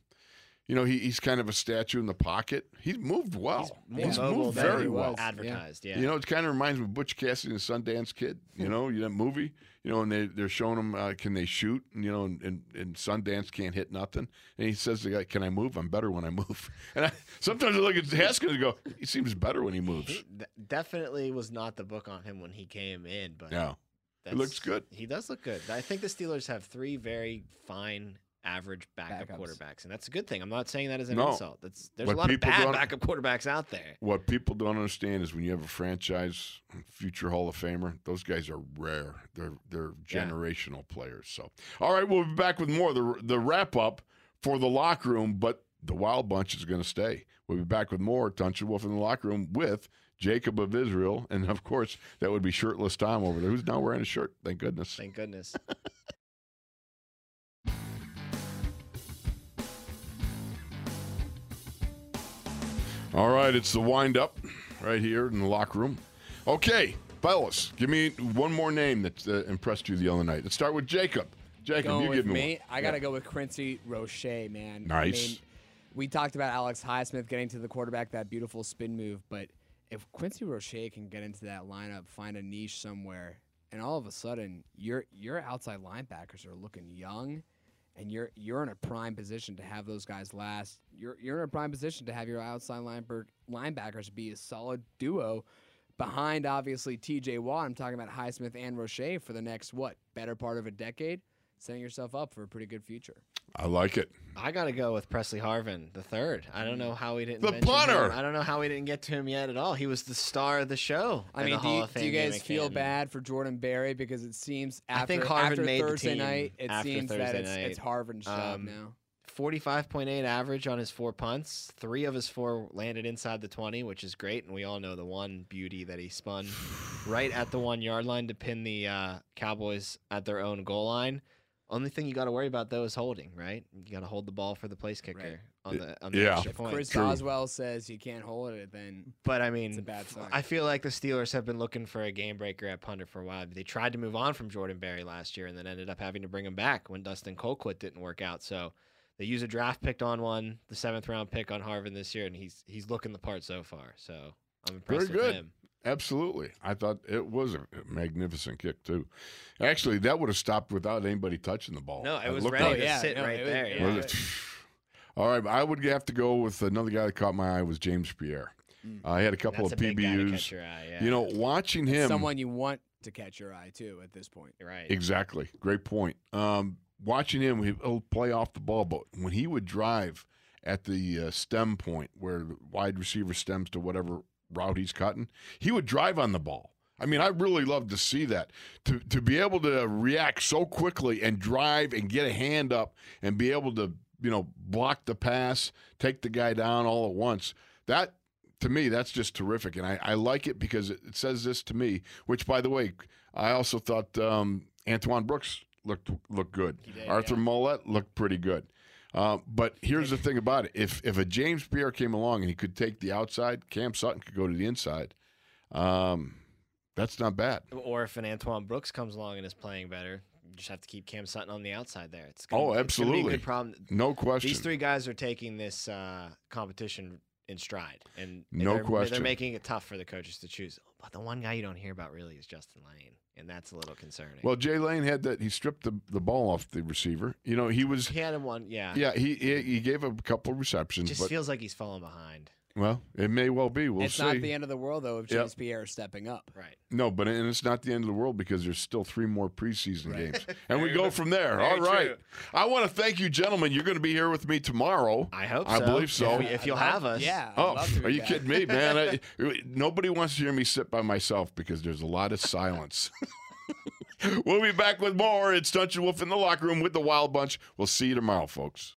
you know, he, he's kind of a statue in the pocket. He's moved well. He's, mobile moved very he well. advertised. Yeah. You know, it kind of reminds me of Butch Cassidy and the Sundance Kid. You know, that movie. You know, and they they're showing him uh, can they shoot? And, you know, and, and, and Sundance can't hit nothing. And he says to the guy, "Can I move? I'm better when I move." And I, sometimes I look at Haskins and go, "He seems better when he moves." He definitely was not the book on him when he came in, but Yeah, that's- looks good. He does look good. I think the Steelers have three very fine, average backup Backups. quarterbacks, and that's a good thing. I'm not saying that as an No. insult. That's there's What a lot of people bad don't- backup quarterbacks out there. what people don't understand is when you have a franchise future Hall of Famer, those guys are rare. They're they're Yeah. generational players. So, all right, we'll be back with more the the wrap up for the locker room, but the Wild Bunch is going to stay. We'll be back with more Tunch and Wolf in the locker room with Jacob of Israel, and of course that would be shirtless Tom over there, who's now wearing a shirt. Thank goodness. Thank goodness. All right, it's the wind up right here in the locker room. Okay, fellas, give me one more name that uh, impressed you the other night. Let's start with Jacob. Jacob, Going you give me, me, one. I got to go with Quincy Roche, man. Nice. I mean, we talked about Alex Highsmith getting to the quarterback, that beautiful spin move, but if Quincy Roche can get into that lineup, find a niche somewhere, and all of a sudden your your outside linebackers are looking young, and you're you're in a prime position to have those guys last. You're you're in a prime position to have your outside linebackers be a solid duo behind obviously T.J. Watt. I'm talking about Highsmith and Roche for the next what better part of a decade. Setting yourself up for a pretty good future. I like it. I got to go with Pressley Harvin, the third. I don't know how we didn't. The punter! him. I don't know how we didn't get to him yet at all. He was the star of the show. I mean, do you, do you guys feel Canton. bad for Jordan Berry because it seems I after, think Harvin after made the Thursday team night, it after seems that Thursday it's, it's night. Harvin's job Um, now. 45.8 average on his four punts. Three of his four landed inside the 20, which is great. And we all know the one beauty that he spun right at the one yard line to pin the uh, Cowboys at their own goal line. Only thing you got to worry about though is holding, right? You got to hold the ball for the place kicker Right. on the on the Yeah. extra If. Chris True. Boswell says you can't hold it, then But I mean, it's a bad sign. I feel like the Steelers have been looking for a game breaker at punter for a while. They tried to move on from Jordan Berry last year and then ended up having to bring him back when Dustin Colquitt didn't work out. So they use a draft pick on one, the seventh round pick on Harvin this year, and he's he's looking the part so far. So I'm impressed Very with good. him. Absolutely. I thought it was a magnificent kick, too. Actually, that would have stopped without anybody touching the ball. No, it was looked ready like to yeah, sit no, right was- there. yeah. It? All right, I would have to go with another guy that caught my eye was James Pierre. Mm. Uh, I had a couple That's of a big guy to PBUs. catch your eye. Yeah. You know, watching him. someone you want to catch your eye too at this point. Right. Exactly. Great point. Um, watching him, he'll play off the ball, but when he would drive at the uh, stem point where the wide receiver stems to whatever route he's cutting, he would drive on the ball. I mean, I really love to see that. To to be able to react so quickly and drive and get a hand up and be able to, you know, block the pass, take the guy down all at once. That to me, that's just terrific, and I, I like it because it, it says this to me. Which, by the way, I also thought um, Antoine Brooks looked looked good. Did, Arthur yeah. Maulet looked pretty good. Uh, but here's the thing about it: if if a James Pierre came along and he could take the outside, Cam Sutton could go to the inside. Um, that's not bad. Or if an Antoine Brooks comes along and is playing better, you just have to keep Cam Sutton on the outside there. It's gonna, Oh, it's be a absolutely. good problem. No question. These three guys are taking this uh, competition in stride, and No they're, question. They're making it tough for the coaches to choose. But the one guy you don't hear about really is Justin Layne, and that's a little concerning. Well, Jay Layne had that. He stripped the, the ball off the receiver. You know, he was. he had him one, yeah. Yeah, he he, he gave a couple It receptions, just but feels like he's falling behind. Well, it may well be. We'll see. it's see. not the end of the world though if Yep. James Pierre is stepping up. Right. No, but and it's not the end of the world because there's still three more preseason Right. games, and we go from there. Very All right. true. I want to thank you, gentlemen. You're going to be here with me tomorrow. I hope. So. I so. believe so. If, if you'll love- have us. Yeah. Oh, love to are you back. kidding me, man? I, nobody wants to hear me sit by myself because there's a lot of silence. we'll be back with more. It's Tunch and Wolf in the locker room with the Wild Bunch. We'll see you tomorrow, folks.